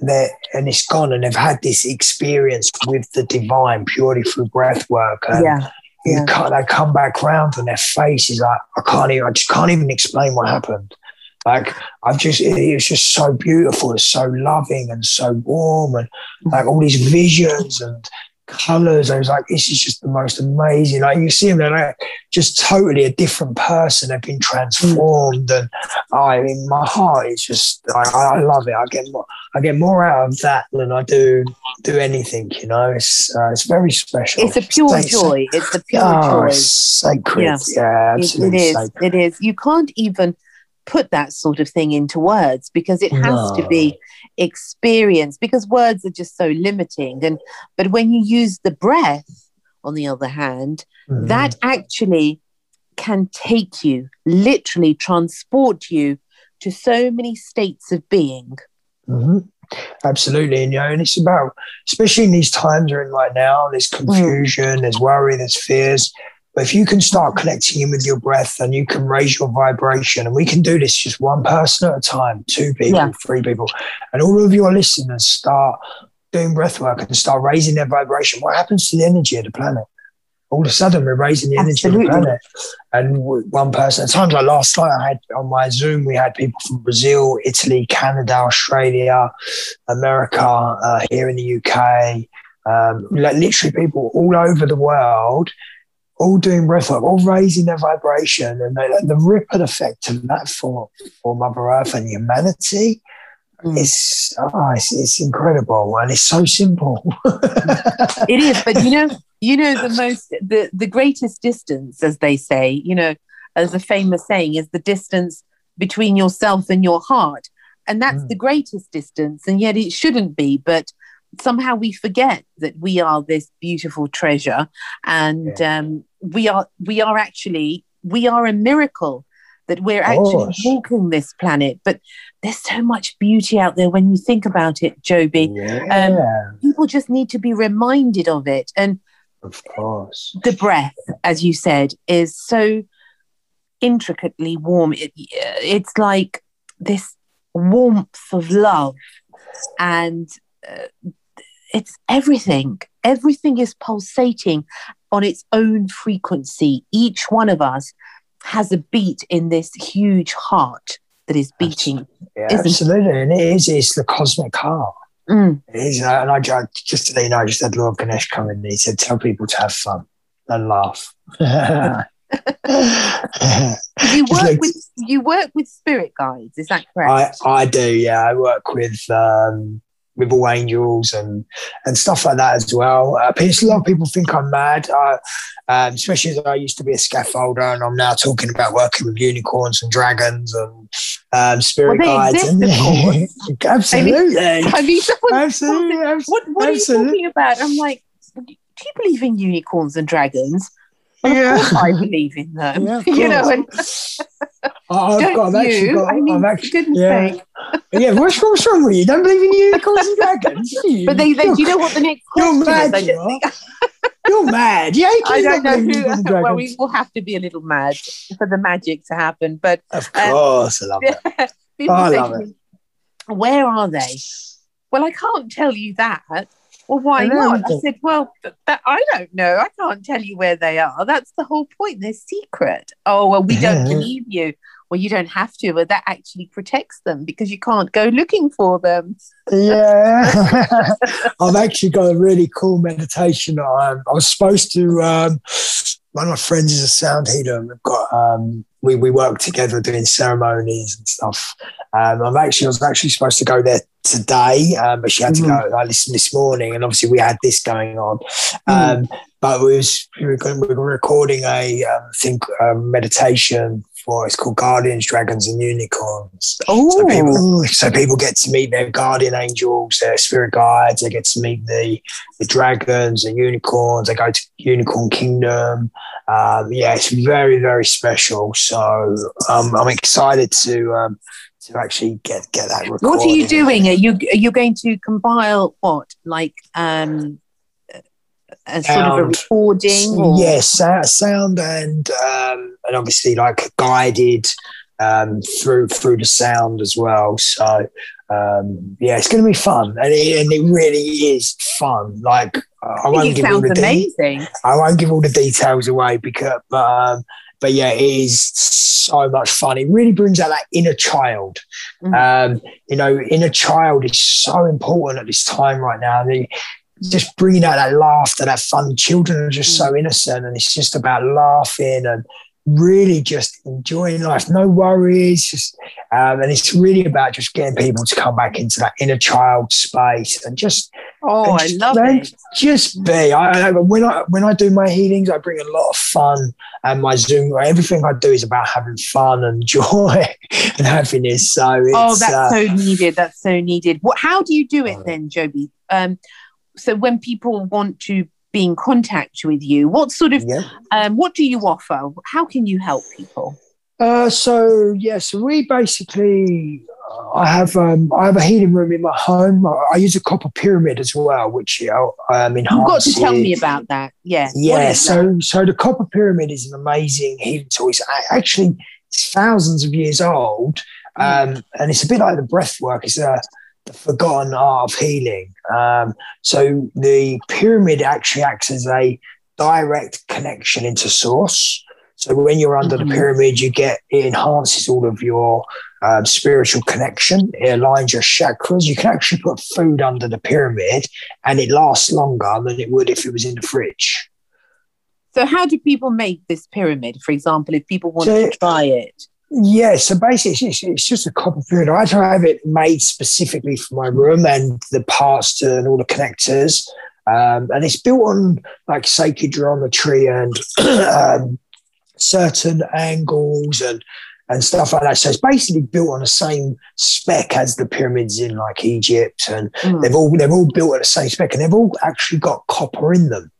they're and it's gone and they've had this experience with the divine purely through breath work and yeah you Yeah. can't, they come back round and their face is like, I can't even, I just can't even explain what happened. Like, I've just, it, it was just so beautiful. It's so loving and so warm and like all these visions and colors. I was like, this is just the most amazing. Like, you see them, they're like just totally a different person. They've been transformed. And I mean, my heart is just, I, I love it. I get more, I get more out of that than I do, do anything, you know, it's, uh, it's very special. it's a pure Thanks. joy it's a pure Oh, joy it's sacred. Yeah. Yeah, It- it is sacred. it is you can't even put that sort of thing into words because it has to be experienced because words are just so limiting and but when you use the breath on the other hand Mhm. that actually can take you literally transport you to so many states of being Mhm. Absolutely, and you know, and it's about, especially in these times we're in right now. There's Mm. confusion, there's worry, there's fears. But if you can start connecting in with your breath, and you can raise your vibration, and we can do this just one person at a time, two people, Yeah. three people, and all of your listeners start doing breath work and start raising their vibration. What happens to the energy of the planet? All of a sudden, we're raising the energy of the planet. And one person, at times like last night, I had on my Zoom, we had people from Brazil, Italy, Canada, Australia, America, uh, here in the UK, um, like literally people all over the world, all doing breath work, all raising their vibration, and the, the ripple effect of that for for Mother Earth and humanity. Mm. It's, oh, it's it's incredible and it's so simple. it is but you know <laughs> you know the most the the greatest distance as they say you know as a famous saying is the distance between yourself and your heart and that's Mm. the greatest distance and yet it shouldn't be but somehow we forget that we are this beautiful treasure and um, we are we are actually we are a miracle that we're actually walking this planet but there's so much beauty out there when you think about it joby yeah, people just need to be reminded of it. And of course. the breath, as you said, is so intricately warm. It, it's like this warmth of love, and uh, it's everything. Everything is pulsating on its own frequency. Each one of us has a beat in this huge heart that is beating. Yeah, Isn't it? absolutely. And it is, it's the cosmic heart. Mm. It is, uh, and I ju- just to let you know, I just had Lord Ganesh come in and he said, Tell people to have fun and laugh. <laughs> You work like- with you work with spirit guides, is that correct? I, I do, yeah. I work with um, with all angels and and stuff like that as well. Uh, a lot of people think I'm mad, uh, um, especially as I used to be a scaffolder, and I'm now talking about working with unicorns and dragons and um, spirit Well, guides. and, <laughs> absolutely, I mean, <laughs> someone, absolutely, abs- what, what are you absolutely. talking about? I'm like, do you believe in unicorns and dragons? Well, Yeah. of course I <laughs> believe in them. Yeah, <laughs> you know, and I've got, I've actually got, I mean, I've actually, yeah. yeah. What's, what's wrong with you? Don't believe in unicorns and dragons? you? But they, they, do you know what the next You're question is? mad, You are. <laughs> You're mad. Yeah, you I don't know who. Well, we will have to be a little mad for the magic to happen. But Of Uh, course, I love it. I love to me, Where are they? Well, I can't tell you that. Well, why I not? I said, Well, th- that, I don't know. I can't tell you where they are. That's the whole point. They're secret. Oh, well, we don't believe you. Well, you don't have to, but that actually protects them because you can't go looking for them. Yeah, <laughs> I've actually got a really cool meditation. I'm, I was supposed to. Um, one of my friends is a sound healer, and we've got um, we, we work together doing ceremonies and stuff. Um, I'm actually I was actually supposed to go there today, um, but she had to go like this this morning, and obviously we had this going on. Um, but we was we were, going- we were recording a um, think um, meditation for it's called Guardians, Dragons, and Unicorns. So Oh, people, so people get to meet their guardian angels, their spirit guides. They get to meet the the dragons, the unicorns. They go to Unicorn Kingdom. Um, yeah, it's very very special. So um, I'm excited to um, to actually get get that recorded. what are you doing? Are you are you going to compile what like um a sort of a recording? Or? Yes, sou- sound and um, and obviously like guided um, through through the sound as well. So um, yeah, it's going to be fun, and it, and it really is fun. Like I I won't give all the de- I won't give all the details away because, but um, but yeah, it is so much fun. It really brings out that inner child. Um, you know, inner child is so important at this time right now. The, just bringing out that laughter, that fun. Children are just so innocent, and it's just about laughing and really just enjoying life. No worries, just um, and it's really about just getting people to come back into that inner child space and just Oh, I just- love it. Just be. I, I, when I when I do my healings, I bring a lot of fun, and my Zoom. Everything I do is about having fun and <laughs> joy and happiness. So it's, Oh, that's uh, so needed. That's so needed. What? How do you do it Oh. then, Joby? Um, so when people want to be in contact with you, what sort of yeah. um, what do you offer? How can you help people? Uh, so yeah, so we basically, I have um, I have a healing room in my home. I, I use a copper pyramid as well, which you know, um, You've got to enhances. tell me about that. Yeah. Yeah, is that? so so the copper pyramid is an amazing healing tool. It's actually it's thousands of years old, um, and it's a bit like the breath work. It's a the forgotten art of healing. Um, so the pyramid actually acts as a direct connection into source. So when you're under Mhm. the pyramid, you get it enhances all of your um, spiritual connection. It aligns your chakras. You can actually put food under the pyramid, and it lasts longer than it would if it was in the fridge. So how do people make this pyramid? For example, if people want So- to try it. Yeah, so basically, it's, it's just a copper pyramid. I try to have it made specifically for my room and the parts to and all the connectors. Um, and it's built on like sacred geometry and <clears throat> um, certain angles and and stuff like that. So it's basically built on the same spec as the pyramids in like Egypt, and Mm. they've all they're all built at the same spec, and they've all actually got copper in them.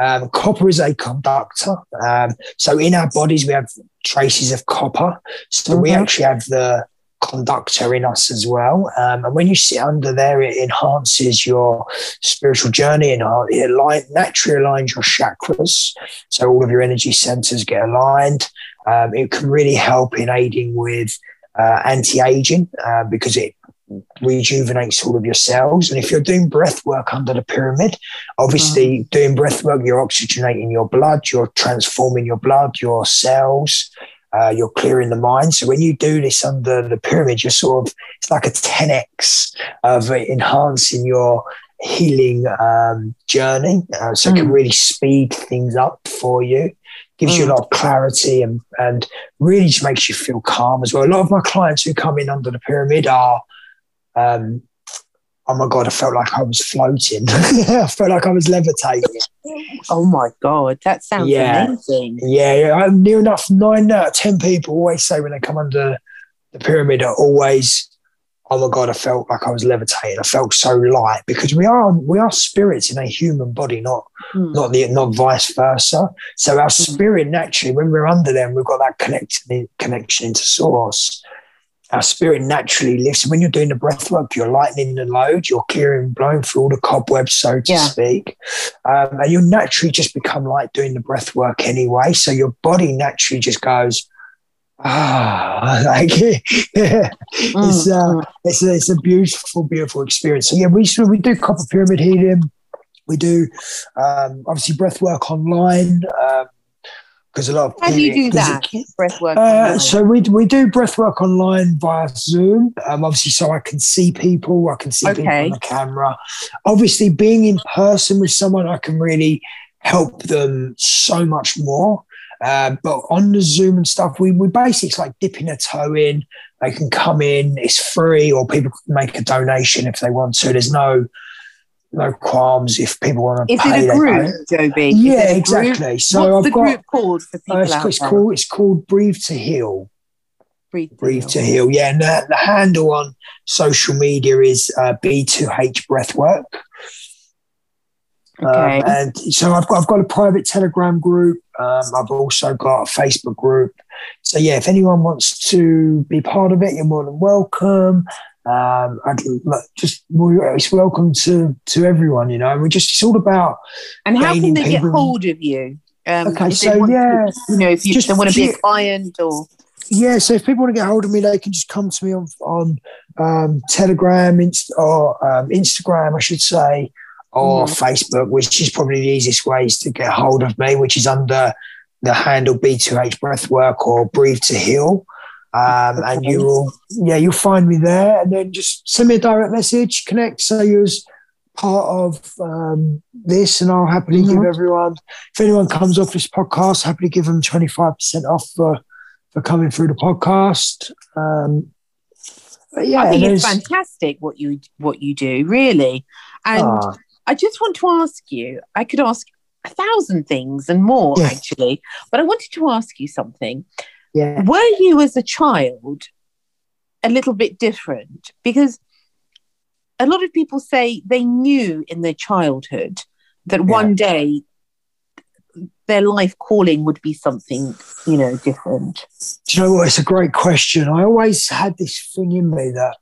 Um, copper is a conductor. Um, so in our bodies, we have traces of copper. So we Mhm. actually have the conductor in us as well. Um, and when you sit under there, it enhances your spiritual journey and it align, naturally aligns your chakras. So all of your energy centers get aligned. Um, it can really help in aiding with uh, anti-aging uh, because it rejuvenates all of your cells. And if you're doing breath work under the pyramid, obviously doing breath work, you're oxygenating your blood, you're transforming your blood, your cells, uh, you're clearing the mind. So when you do this under the pyramid, you're sort of, it's like a 10x of enhancing your healing um, journey. Uh, so it can Mm. really speed things up for you. Gives you a Mm. lot of clarity and, and really just makes you feel calm as well. A lot of my clients who come in under the pyramid are um, oh my god, I felt like I was floating. <laughs> I felt like I was levitating. Oh my god, that sounds Yeah. amazing. Yeah, yeah, I'm near enough. Nine out of ten people always say when they come under the pyramid are always, oh my god, I felt like I was levitating. I felt so light because we are we are spirits in a human body, not Hmm. not the not vice versa. So our spirit naturally, when we're under them, we've got that connection connection into source. Our spirit naturally lifts. When you're doing the breath work, you're lightening the load, you're clearing, blowing through all the cobwebs, so to Yeah. speak. Um, and you naturally just become like doing the breath work anyway. So your body naturally just goes, ah, <laughs> like yeah. It's, Mm, uh, mm. it's a, it's a beautiful, beautiful experience. So yeah, we we do copper pyramid healing. We do um, obviously breath work online because a lot of How do you do that? Breath work. uh, so we we do breath work online via Zoom. Um, obviously, so I can see people. I can see people Okay. on the camera. Obviously, being in person with someone, I can really help them so much more. Uh, but on the Zoom and stuff, we we basically it's like dipping a toe in. They can come in, it's free, or people can make a donation if they want to. There's no no qualms if people want to Is pay. it a group. Joby? Yeah, exactly. So What's I've the got group called for people uh, it's, out it's there? called it's called Breathe to Heal. Breathe, to Heal. to Heal. Yeah, and the, the handle on social media is uh, B2H Breathwork. Okay. Um, and so I've got I've got a private Telegram group. Um, I've also got a Facebook group. So yeah, if anyone wants to be part of it, you're more than welcome. Um, I'd just it's welcome to to everyone. You know, we just it's all about and how can they get hold of you? Um, Okay, so to- yeah, you know, if you just they want to be a client or yeah. So if people want to get hold of me, they can just come to me on on um, Telegram, Inst- or um, Instagram, I should say, or Mhm. Facebook, which is probably the easiest ways to get hold of me, which is under the handle B2H Breathwork or Breathe to Heal. Um, and you will, yeah, you'll find me there, and then just send me a direct message, connect, say you're part of um, this, and I'll happily give Mhm. everyone. If anyone comes off this podcast, happily give them twenty five percent off for for coming through the podcast. Um, yeah, I think it's fantastic what you what you do, really. And Ah, I just want to ask you. I could ask a thousand things and more actually, but I wanted to ask you something. Yeah, Were you as a child a little bit different? Because a lot of people say they knew in their childhood that Yeah. one day their life calling would be something, you know, different. Do you know what? It's a great question. I always had this thing in me that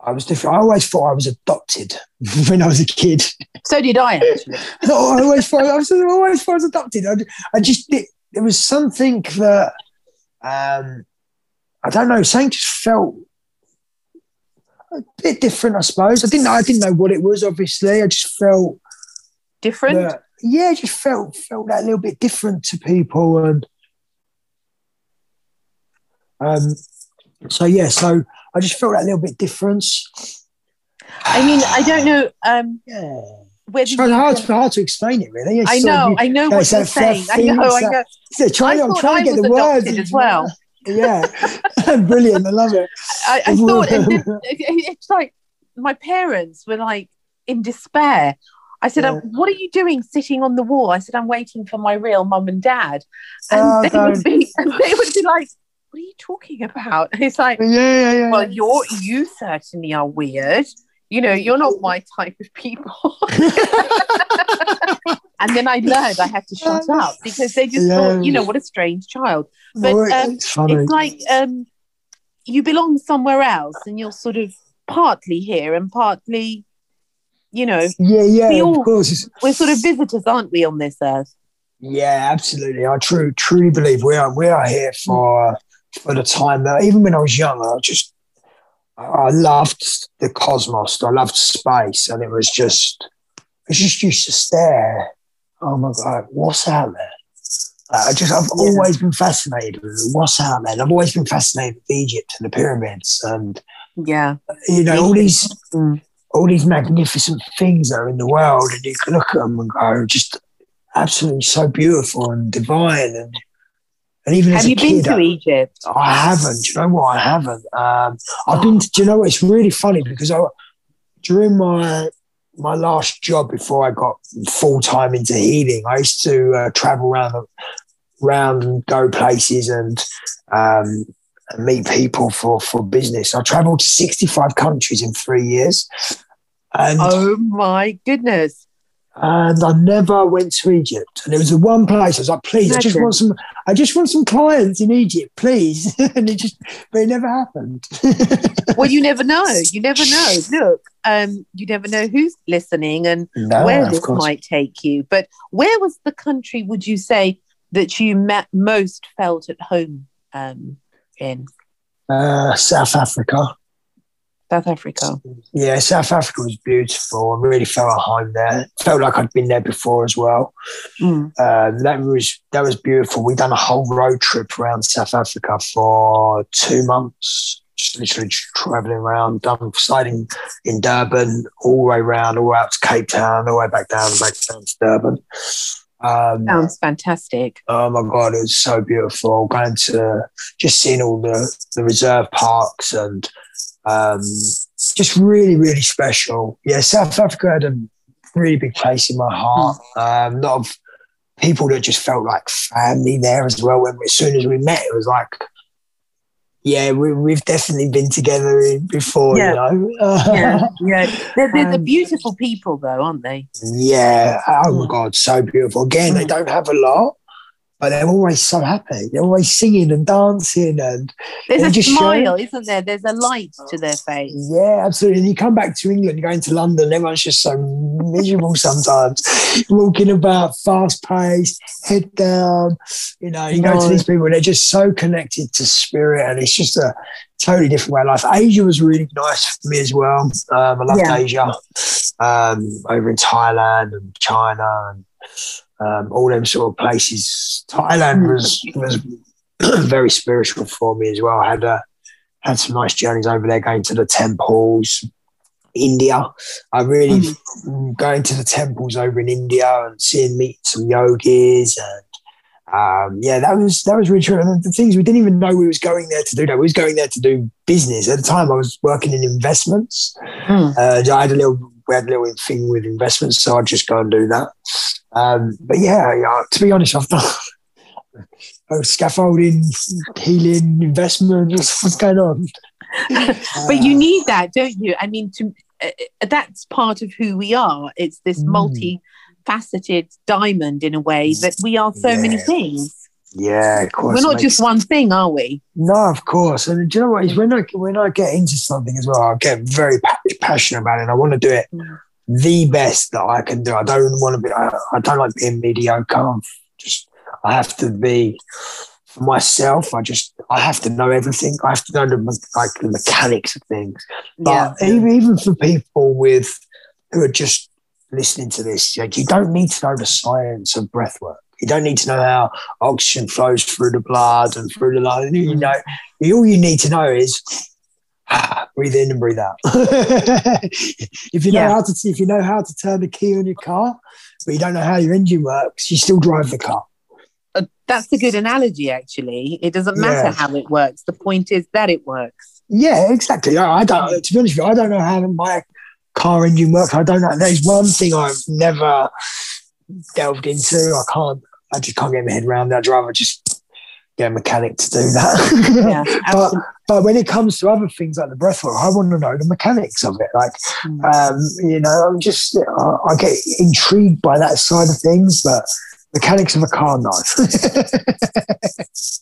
I was different. I always thought I was adopted <laughs> when I was a kid. So did I actually. <laughs> I always thought I was I always thought I was adopted. I, I just it, there was something that um, I don't know. Something just felt a bit different. I suppose I didn't. I didn't know what it was. Obviously, I just felt Different? that, yeah, just felt felt that little bit different to people, and um, so yeah, so I just felt that little bit different. I mean, I don't know um, Yeah, whether it's hard, to, hard to explain it really. It's I sort of know, you- I know what you're saying. I know, I know. So trying, I I'm trying to get the words as well. Yeah, <laughs> <laughs> brilliant. I love it. I, I thought <laughs> it- it's like my parents were like in despair. I said, Yeah. "Um, "What are you doing sitting on the wall?" I said, "I'm waiting for my real mum and dad," and Oh, they would be, and they would be like, "What are you talking about?" And it's like, Yeah, yeah, yeah. "Well, you're you certainly are weird. You know, you're not my type of people." <laughs> and then I learned I had to shut up because they just Yeah. thought, you know, what a strange child. but, Well, um, it's. It's like um, you belong somewhere else, and you're sort of partly here and partly, you know, yeah, yeah, we all- of course. We're sort of visitors, aren't we, on this earth? yeah, absolutely. I true, truly believe we are we are here for for the time that even when I was young, I just I- loved the cosmos. I loved space, and it was just I just used to stare. Oh my god, what's out there? Uh, I just I've Yeah. always been fascinated with what's out there. And I've always been fascinated with Egypt and the pyramids, and Yeah. you know all these Mm. all these magnificent things that are in the world, and you can look at them and go, just absolutely so beautiful and divine. And and even as Have a you been kid, to I, Egypt? I haven't. Do you know what? I haven't. Um, I've been. Do you know what? It's really funny because I during my my last job before I got full time into healing, I used to uh, travel around the round and go places and um, and meet people for for business. I travelled to sixty five countries in three years, and Oh my goodness. And I never went to Egypt. And it was the one place I was like, please, I just want some, I just want some clients in Egypt, please. <laughs> and it just, but it never happened. <laughs> Well, you never know. You never know. Look, um, you never know who's listening and no, where this course. might take you. But where was the country, would you say, that you met most felt at home um, in? Uh, South Africa. South Africa. Yeah, South Africa was beautiful. I really felt at home there. Felt like I'd been there before as well. Mm. Um, that was that was beautiful. We done a whole road trip around South Africa for two months, just literally just traveling around, done starting in Durban, all the way around, all the way out to Cape Town, all the way back down, back down to Durban. Um, Sounds fantastic. Oh my god, it was so beautiful. Going to just seeing all the the reserve parks and um, just really really special. Yeah, South Africa had a really big place in my heart. Um, a lot of people that just felt like family there as well. When as soon as we met, it was like. Yeah, we, we've definitely been together before, Yeah. you know. Yeah, yeah. <laughs> They're, they're the Um, beautiful people, though, aren't they? Yeah. Oh my Mm. God, so beautiful. Again, they Mm. don't have a lot, but they're always so happy. They're always singing and dancing and There's a smile, isn't there? There's a light to their face. yeah, absolutely. And you come back to England, you go into London, everyone's just so miserable sometimes. <laughs> Walking about fast paced, head down. You know, you go to these people, and they're just so connected to spirit and it's just a totally different way of life. Asia was really nice for me as well. Um, I loved Yeah. Asia. Um, over in Thailand and China and um, all them sort of places. Thailand was was <clears throat> very spiritual for me as well. I had uh, had some nice journeys over there, going to the temples. India, I really Mm. going to the temples over in India and seeing meet some yogis and um, yeah, that was that was really true. And the things we didn't even know we was going there to do that. We was going there to do business. At the time, I was working in investments. Mm. Uh, I had a little we had a little thing with investments, so I'd just go and do that. Um, but yeah, yeah, to be honest, I've done <laughs> oh, scaffolding, healing, investment. <laughs> What's, going on? <laughs> but you need that, don't you? I mean, to uh, that's part of who we are. It's this Mm. multifaceted diamond in a way that we are so many things. Yeah, of course. We're not just one thing, are we? No, of course. And do you know what? Is when I when I get into something as well, I get very pa- passionate about it. And I want to do it Mm. the best that I can do. I don't want to be. I, I don't like being mediocre. I'm just I have to be for myself. I just I have to know everything. I have to know the like the mechanics of things. Yeah. Even, even for people with who are just listening to this, like you don't need to know the science of breath work. You don't need to know how oxygen flows through the blood and through the lung. You know, all you need to know is breathe in and breathe out. <laughs> if you know Yeah. how to, if you know how to turn the key on your car, but you don't know how your engine works, you still drive the car. Uh, that's a good analogy, actually. It doesn't matter Yeah. how it works. The point is that it works. Yeah, exactly. I, I don't. To be honest with you, I don't know how my car engine works. I don't know. There's one thing I've never delved into. I can't. I just can't get my head around that. I'd rather just get a mechanic to do that. Yeah, <laughs> <laughs> but but when it comes to other things like the breath work, I want to know the mechanics of it. Like Mm. um, you know, I'm just I, I get intrigued by that side of things, but mechanics of a car, no. <laughs>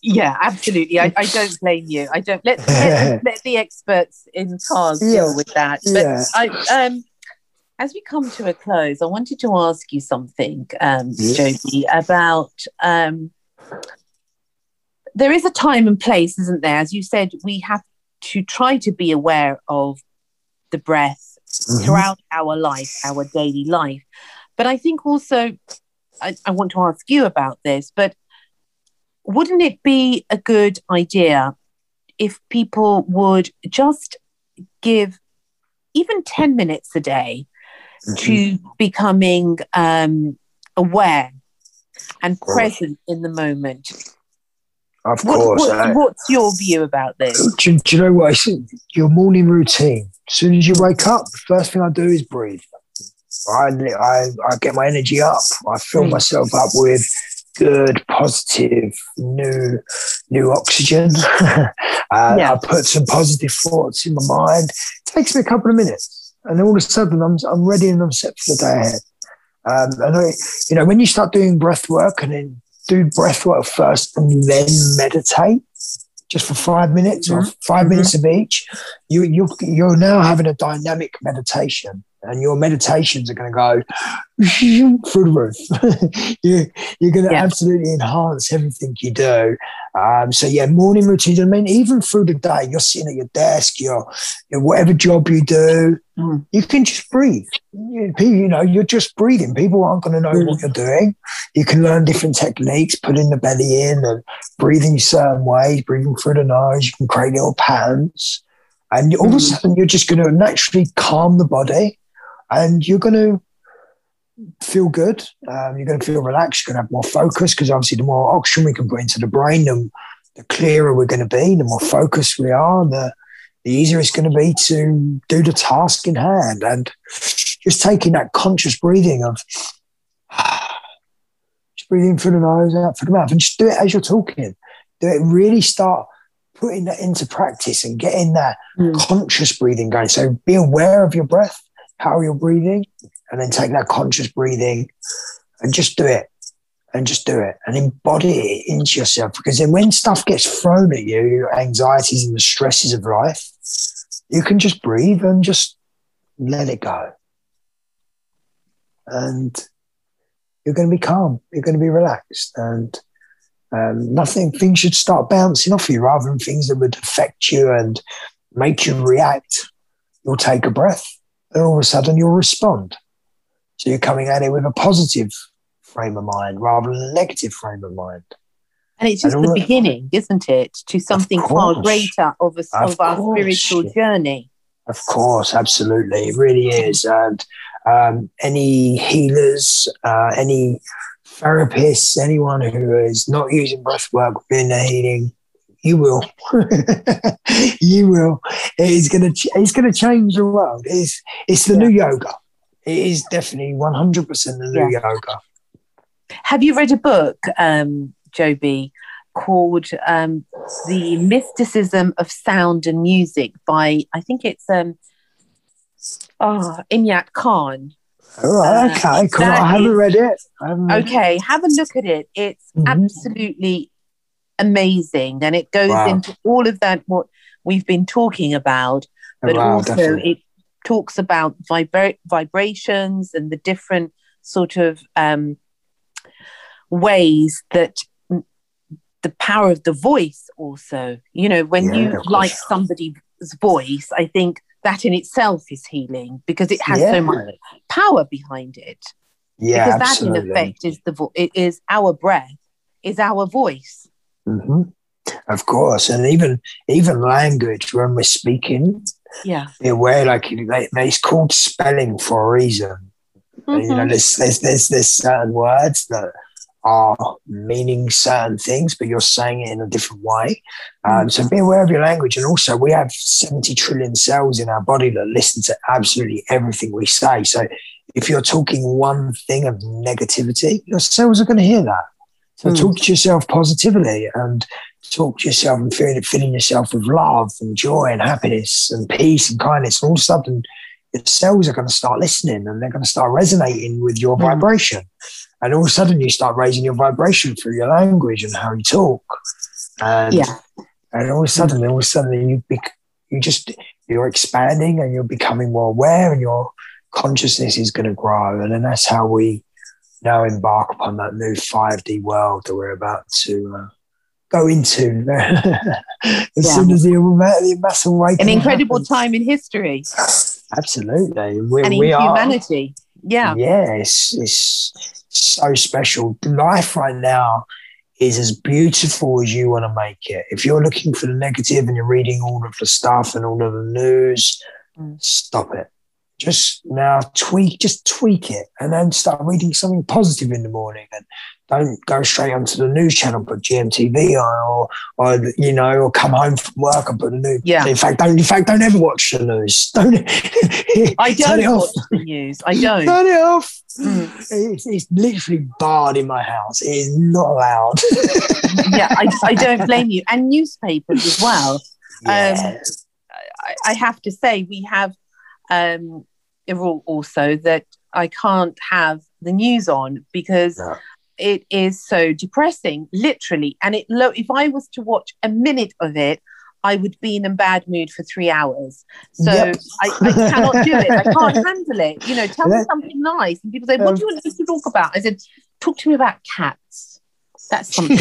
Yeah, absolutely. I, I don't blame you. I don't let let, let the experts in cars Yeah. deal with that. But Yeah. I um as we come to a close, I wanted to ask you something, um. Jodie, about um there is a time and place, isn't there? As you said, we have to try to be aware of the breath Mhm. throughout our life, our daily life. But I think also, I, I want to ask you about this, but wouldn't it be a good idea if people would just give even 10 minutes a day to becoming um, aware and present in the moment? Of What- course. what- uh, what's your view about this? do, do you know what I see? Your morning routine. As soon as you wake up, first thing I do is breathe. I, I, I get my energy up. I fill Mm. myself up with good, positive, new, new oxygen. <laughs> uh, Yeah. I put some positive thoughts in my mind. It takes me a couple of minutes, and then all of a sudden, I'm, I'm ready and I'm set for the day ahead. Um, and I, you know, when you start doing breath work and then do breath work first and then meditate just for five minutes or 5 Mhm. minutes of each, you, you, you're now having a dynamic meditation. And your meditations are going to go <laughs> through the roof. <laughs> you, you're going to Yeah. absolutely enhance everything you do. Um, so yeah, morning routines. I mean, even through the day, you're sitting at your desk, you're, you're whatever job you do, Mm. you can just breathe. You, you know, you're just breathing. People aren't going to know what you're doing. You can learn different techniques, putting the belly in and breathing certain ways, breathing through the nose. You can create little patterns. And all of a Mhm. sudden, you're just going to naturally calm the body and you're going to feel good. Um, you're going to feel relaxed. You're going to have more focus because obviously, the more oxygen we can put into the brain, the, the clearer we're going to be. The more focused we are, the the easier it's going to be to do the task in hand. And just taking that conscious breathing of <sighs> just breathing through the nose, out through the mouth, and just do it as you're talking. Do it. Really start putting that into practice and getting that mm. conscious breathing going. So be aware of your breath, how you're breathing, and then take that conscious breathing and just do it and just do it and embody it into yourself. Because then when stuff gets thrown at you your anxieties and the stresses of life you can just breathe and just let it go. And you're going to be calm you're going to be relaxed and um, nothing things should start bouncing off you rather than things that would affect you and make you react. You'll take a breath and all of a sudden you'll respond so you're coming at it with a positive frame of mind rather than a negative frame of mind. And it's just and the beginning, isn't it, to something far greater of, a, of, of our spiritual journey. Of course, absolutely. It really is. And um, any healers, uh, any therapists, anyone who is not using breath work within their healing, you will. <laughs> you will. It's gonna it's gonna change the world. It's it's the yeah. new yoga it is definitely 100% the new yeah. yoga. Have you read a book, um, Joby, called um, The Mysticism of Sound and Music by, I think it's um, oh, Inayat Khan. All right, uh, okay, cool. I haven't read it. Haven't okay, it. have a look at it. It's mm-hmm. absolutely amazing. And it goes wow. into all of that, what we've been talking about, but wow, also definitely. it talks about vibra- vibrations and the different sort of um, ways that the power of the voice also you know when yeah, you like somebody's voice i think that in itself is healing because it has yeah. so much power behind it yeah because absolutely. that in effect is the vo- it is our breath is our voice mm-hmm. of course and even even language when we're speaking yeah be aware like they, it's called spelling for a reason mm-hmm. you know mm-hmm. there's, there's there's there's certain words that are meaning certain things but you're saying it in a different way um, mm-hmm. so be aware of your language and also we have 70 trillion cells in our body that listen to absolutely everything we say so if you're talking one thing of negativity your cells are going to hear that so mm. talk to yourself positively and talk to yourself and feeling, filling yourself with love and joy and happiness and peace and kindness. And all of a sudden, your cells are going to start listening and they're going to start resonating with your mm. vibration. And all of a sudden, you start raising your vibration through your language and how you talk. And, yeah. and all of a sudden, all of a sudden, you, be, you just, you're expanding and you're becoming more aware and your consciousness is going to grow. And then that's how we now embark upon that new 5D world that we're about to uh, go into <laughs> as yeah. soon as the, the mass awakening. An incredible happens. time in history. Absolutely. We, and in we humanity. Are, yeah. Yeah, it's, it's so special. Life right now is as beautiful as you want to make it. If you're looking for the negative and you're reading all of the stuff and all of the news, mm. stop it just now tweak, just tweak it, and then start reading something positive in the morning, and don't go straight onto the news channel, put GMTV on, or, or you know, or come home from work and put the news. Yeah. In fact, don't. In fact, don't ever watch the news. <laughs> Don't. I <laughs> don't watch the news. I don't. Turn it off. Mm. It's, it's, literally barred in my house. It is not allowed. <laughs> yeah, I, I don't blame you. And newspapers as well. Yeah. Um, I, I have to say, we have um, a rule also that I can't have the news on because no. It is so depressing, literally. And it lo- if I was to watch a minute of it, I would be in a bad mood for three hours. So yep. I, I, cannot do it. I can't <laughs> handle it. You know, tell me something nice. And people say, What do you want us to talk about? I said, Talk to me about cats. That's <laughs> something. <laughs>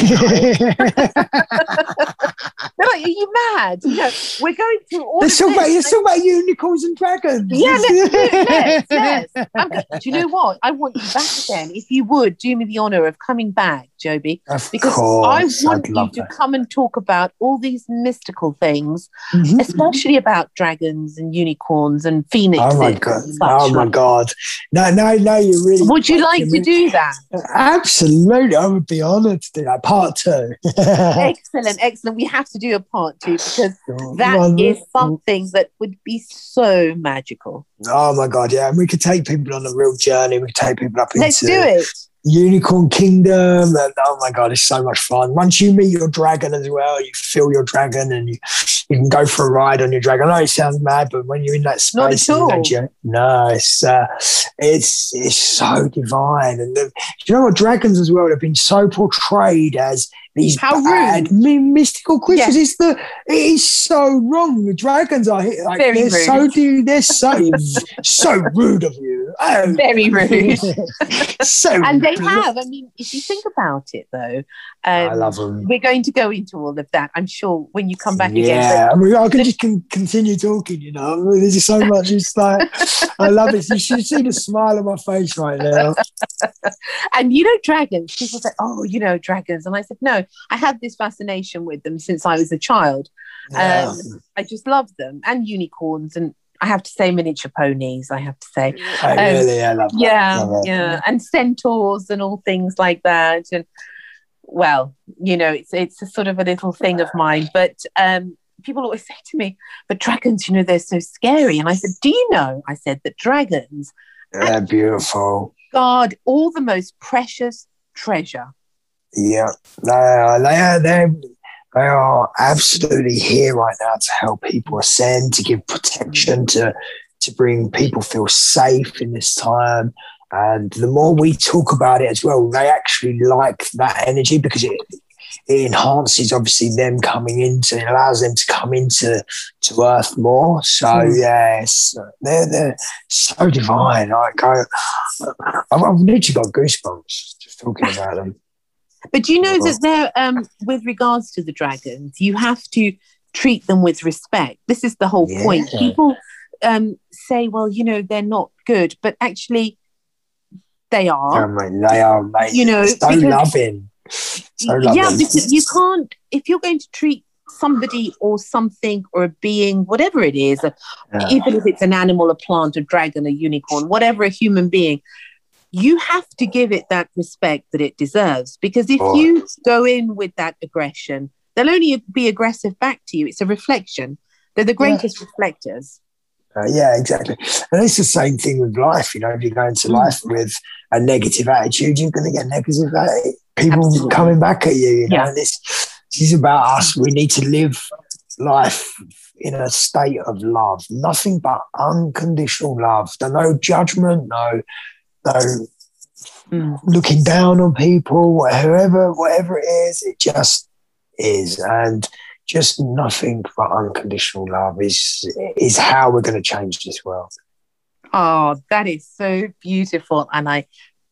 no, are you mad? No, we're going through all. Let's talk about this. let's talk about unicorns and dragons. Yeah, let's do it. <laughs> Yes, yes. I'm go- do you know what? I want you back again. If you would do me the honor of coming back, Joby, Of because course, I want you to that. come and talk about all these mystical things, Mhm. especially about dragons and unicorns and phoenixes. Oh my god! Oh my god! No, no, no! You really Would you like to do that? Absolutely, I would be to do that. Part two. <laughs> excellent, excellent. We have to do a part two because that One- is mm. something that would be so magical. Oh my god! Yeah, and we could take people on a real journey. We could take people up Let's into do it. Unicorn Kingdom. And, oh my god, it's so much fun. Once you meet your dragon as well, you feel your dragon, and you you can go for a ride on your dragon. I know it sounds mad, but when you're in that Not at space, and you all. no, it's uh, it's it's so divine. And the, you know what? Dragons as well have been so portrayed as these How bad, my- mystical creatures. It's the it is so wrong. The dragons are here, like Very they're rude. so they're so <laughs> so rude of you. Oh, Very rude. <laughs> so and they bl- have. I mean, if you think about it, though, I um, love them. we're going to go into all of that. I'm sure when you come back again. Yeah, I mean, I can just con- continue talking. You know, I mean, there's just so much. It's like I love it. You should see the smile on my face right now. <laughs> And you know, dragons. People say, "Oh, you know, dragons," and I said, "No, I had this fascination with them since I was a child. Yeah. Um, I just love them and unicorns and." I have to say miniature ponies. I have to say, I really, I love that. yeah, Love yeah, and centaurs and all things like that. And well, you know, it's it's a sort of a little thing of mine. But um, people always say to me, "But dragons, you know, they're so scary." And I said, "Do you know?" I said that dragons They're beautiful. guard all the most precious treasure. Yeah, they are. They are. They they are absolutely here right now to help people ascend, to give protection, to to bring people feel safe in this time. And the more we talk about it as well, they actually like that energy because it it enhances obviously them coming into it allows them to come into to earth more so Mm. yes they're they're so divine like I, I've, I've literally got goosebumps just talking about them But do you know that there, um, with regards to the dragons, you have to treat them with respect. This is the whole point. People um, say, "Well, you know, they're not good," but actually, they are. They are amazing. You know, so because- loving. So loving. yeah, because you can't if you're going to treat somebody or something or a being, whatever it is, Yeah. even if it's an animal, a plant, a dragon, a unicorn, whatever a human being, you have to give it that respect that it deserves. Because if Oh. you go in with that aggression, they'll only be aggressive back to you. It's a reflection. They're the greatest reflectors. Uh, yeah, exactly. And it's the same thing with life. You know, if you go into Mm. life with a negative attitude, you're going to get negative atti- people Absolutely. coming back at you. You know, Yeah. this, this is about us. We need to live life in a state of love, nothing but unconditional love. There's no judgment, no, no Mm. looking down on people, whoever, whatever it is, it just is. And just nothing but unconditional love is is how we're going to change this world. Oh, that is so beautiful. And I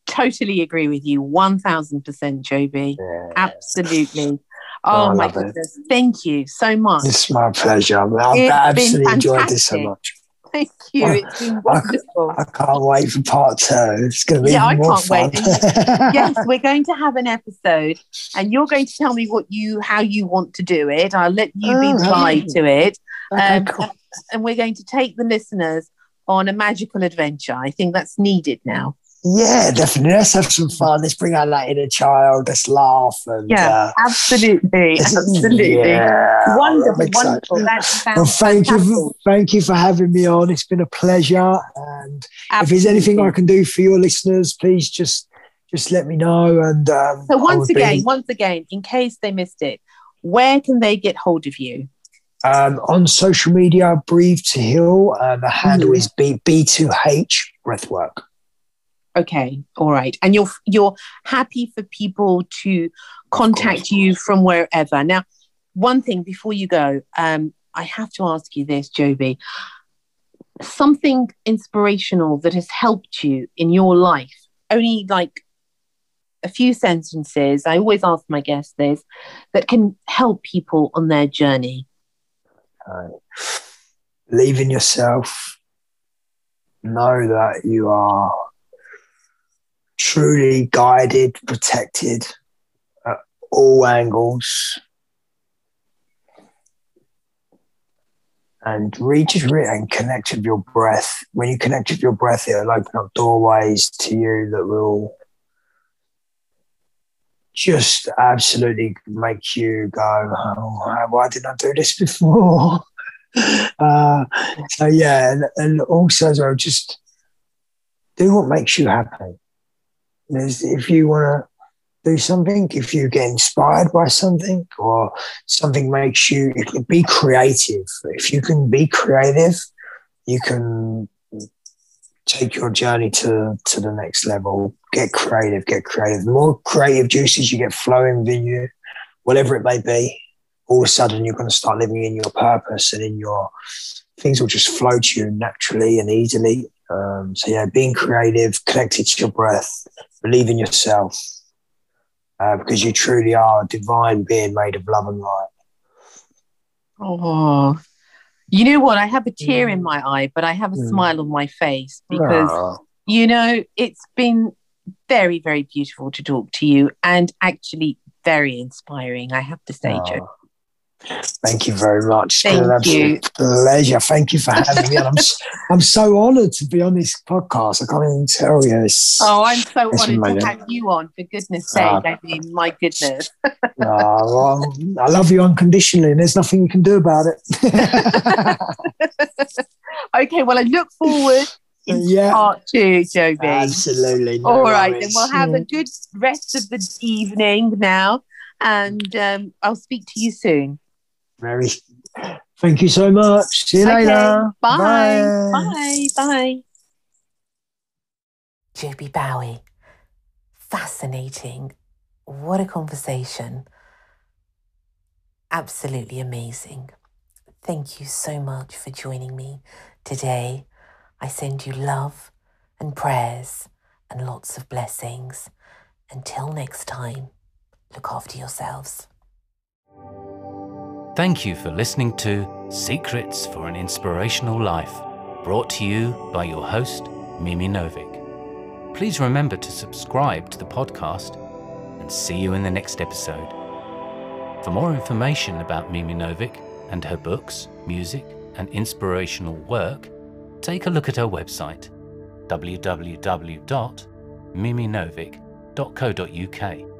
totally agree with you 1000%, Joby. Yeah. Absolutely. Oh, Oh, my love it. goodness. Thank you so much. It's my pleasure. I've I've It's been absolutely enjoyed this so much. Thank you. It's been wonderful. I can't wait for part two. It's going to be Yeah, I can't fun. wait. <laughs> yes, <laughs> we're going to have an episode, and you're going to tell me what you how you want to do it. I'll let you be Oh, the guide to it, Okay, um, cool. and we're going to take the listeners on a magical adventure. I think that's needed now. Yeah, definitely. Let's have some fun. Let's bring out that inner child. Let's laugh. And, Yeah, uh, absolutely, <laughs> absolutely. Yeah, Wonderful, wonderful. Well, thank you, for, thank you for having me on. It's been a pleasure. And if there's anything I can do for your listeners, please just just let me know. And um, So once would be- again, once again, in case they missed it, where can they get hold of you? um, on social media, breathe to heal. Uh, the handle Mhm. is B B2H Breathwork. Okay, all right. And you're you're happy for people to contact you from wherever. Now, one thing before you go, um, I have to ask you this, Joby. Something inspirational that has helped you in your life, only like a few sentences. I always ask my guests this that can help people on their journey. Uh, in yourself. Know that you are truly guided, protected at all angles. And reach it and connect with your breath. When you connect with your breath, it'll open up doorways to you that will just absolutely make you go, oh, why didn't I do this <laughs> before? <laughs> uh, so yeah, and, and also as well, just do what makes you happy. There's, if you want to do something, if you get inspired by something or something makes you be creative. If you can be creative, you can take your journey to, to the next level. Get creative, get creative. The more creative juices you get flowing within you, whatever it may be, all of a sudden you're going to start living in your purpose and in your things will just flow to you naturally and easily. Um, so yeah, being creative, connected to your breath, believe in yourself, uh, because you truly are a divine being made of love and light. Oh, you know what? I have a tear mm. in my eye, but I have a mm. smile on my face because, oh. you know, it's been very, very beautiful to talk to you and actually very inspiring, I have to say. Joe. Thank you very much. Thank you. Pleasure. Thank you for having me. I'm, <laughs> I'm so honoured to be on this podcast. I can't even tell you. It's, oh, I'm so honoured to have you on. For goodness' sake, uh, I mean, my goodness. uh, well, I love you unconditionally, and there's nothing you can do about it. <laughs> okay. Well, I look forward. <laughs> yeah. part two, Joby. Absolutely. No All right, worries. then we'll have a good rest of the evening now, and um, I'll speak to you soon. Very. Thank you so much. See you okay. later. Bye. Bye. Bye. Joby Bowie. Fascinating. What a conversation. Absolutely amazing. Thank you so much for joining me today. I send you love and prayers and lots of blessings. Until next time, look after yourselves. Thank you for listening to Secrets for an Inspirational Life, brought to you by your host, Mimi Novic. Please remember to subscribe to the podcast and see you in the next episode. For more information about Mimi Novic and her books, music, and inspirational work, take a look at her website www.miminovic.co.uk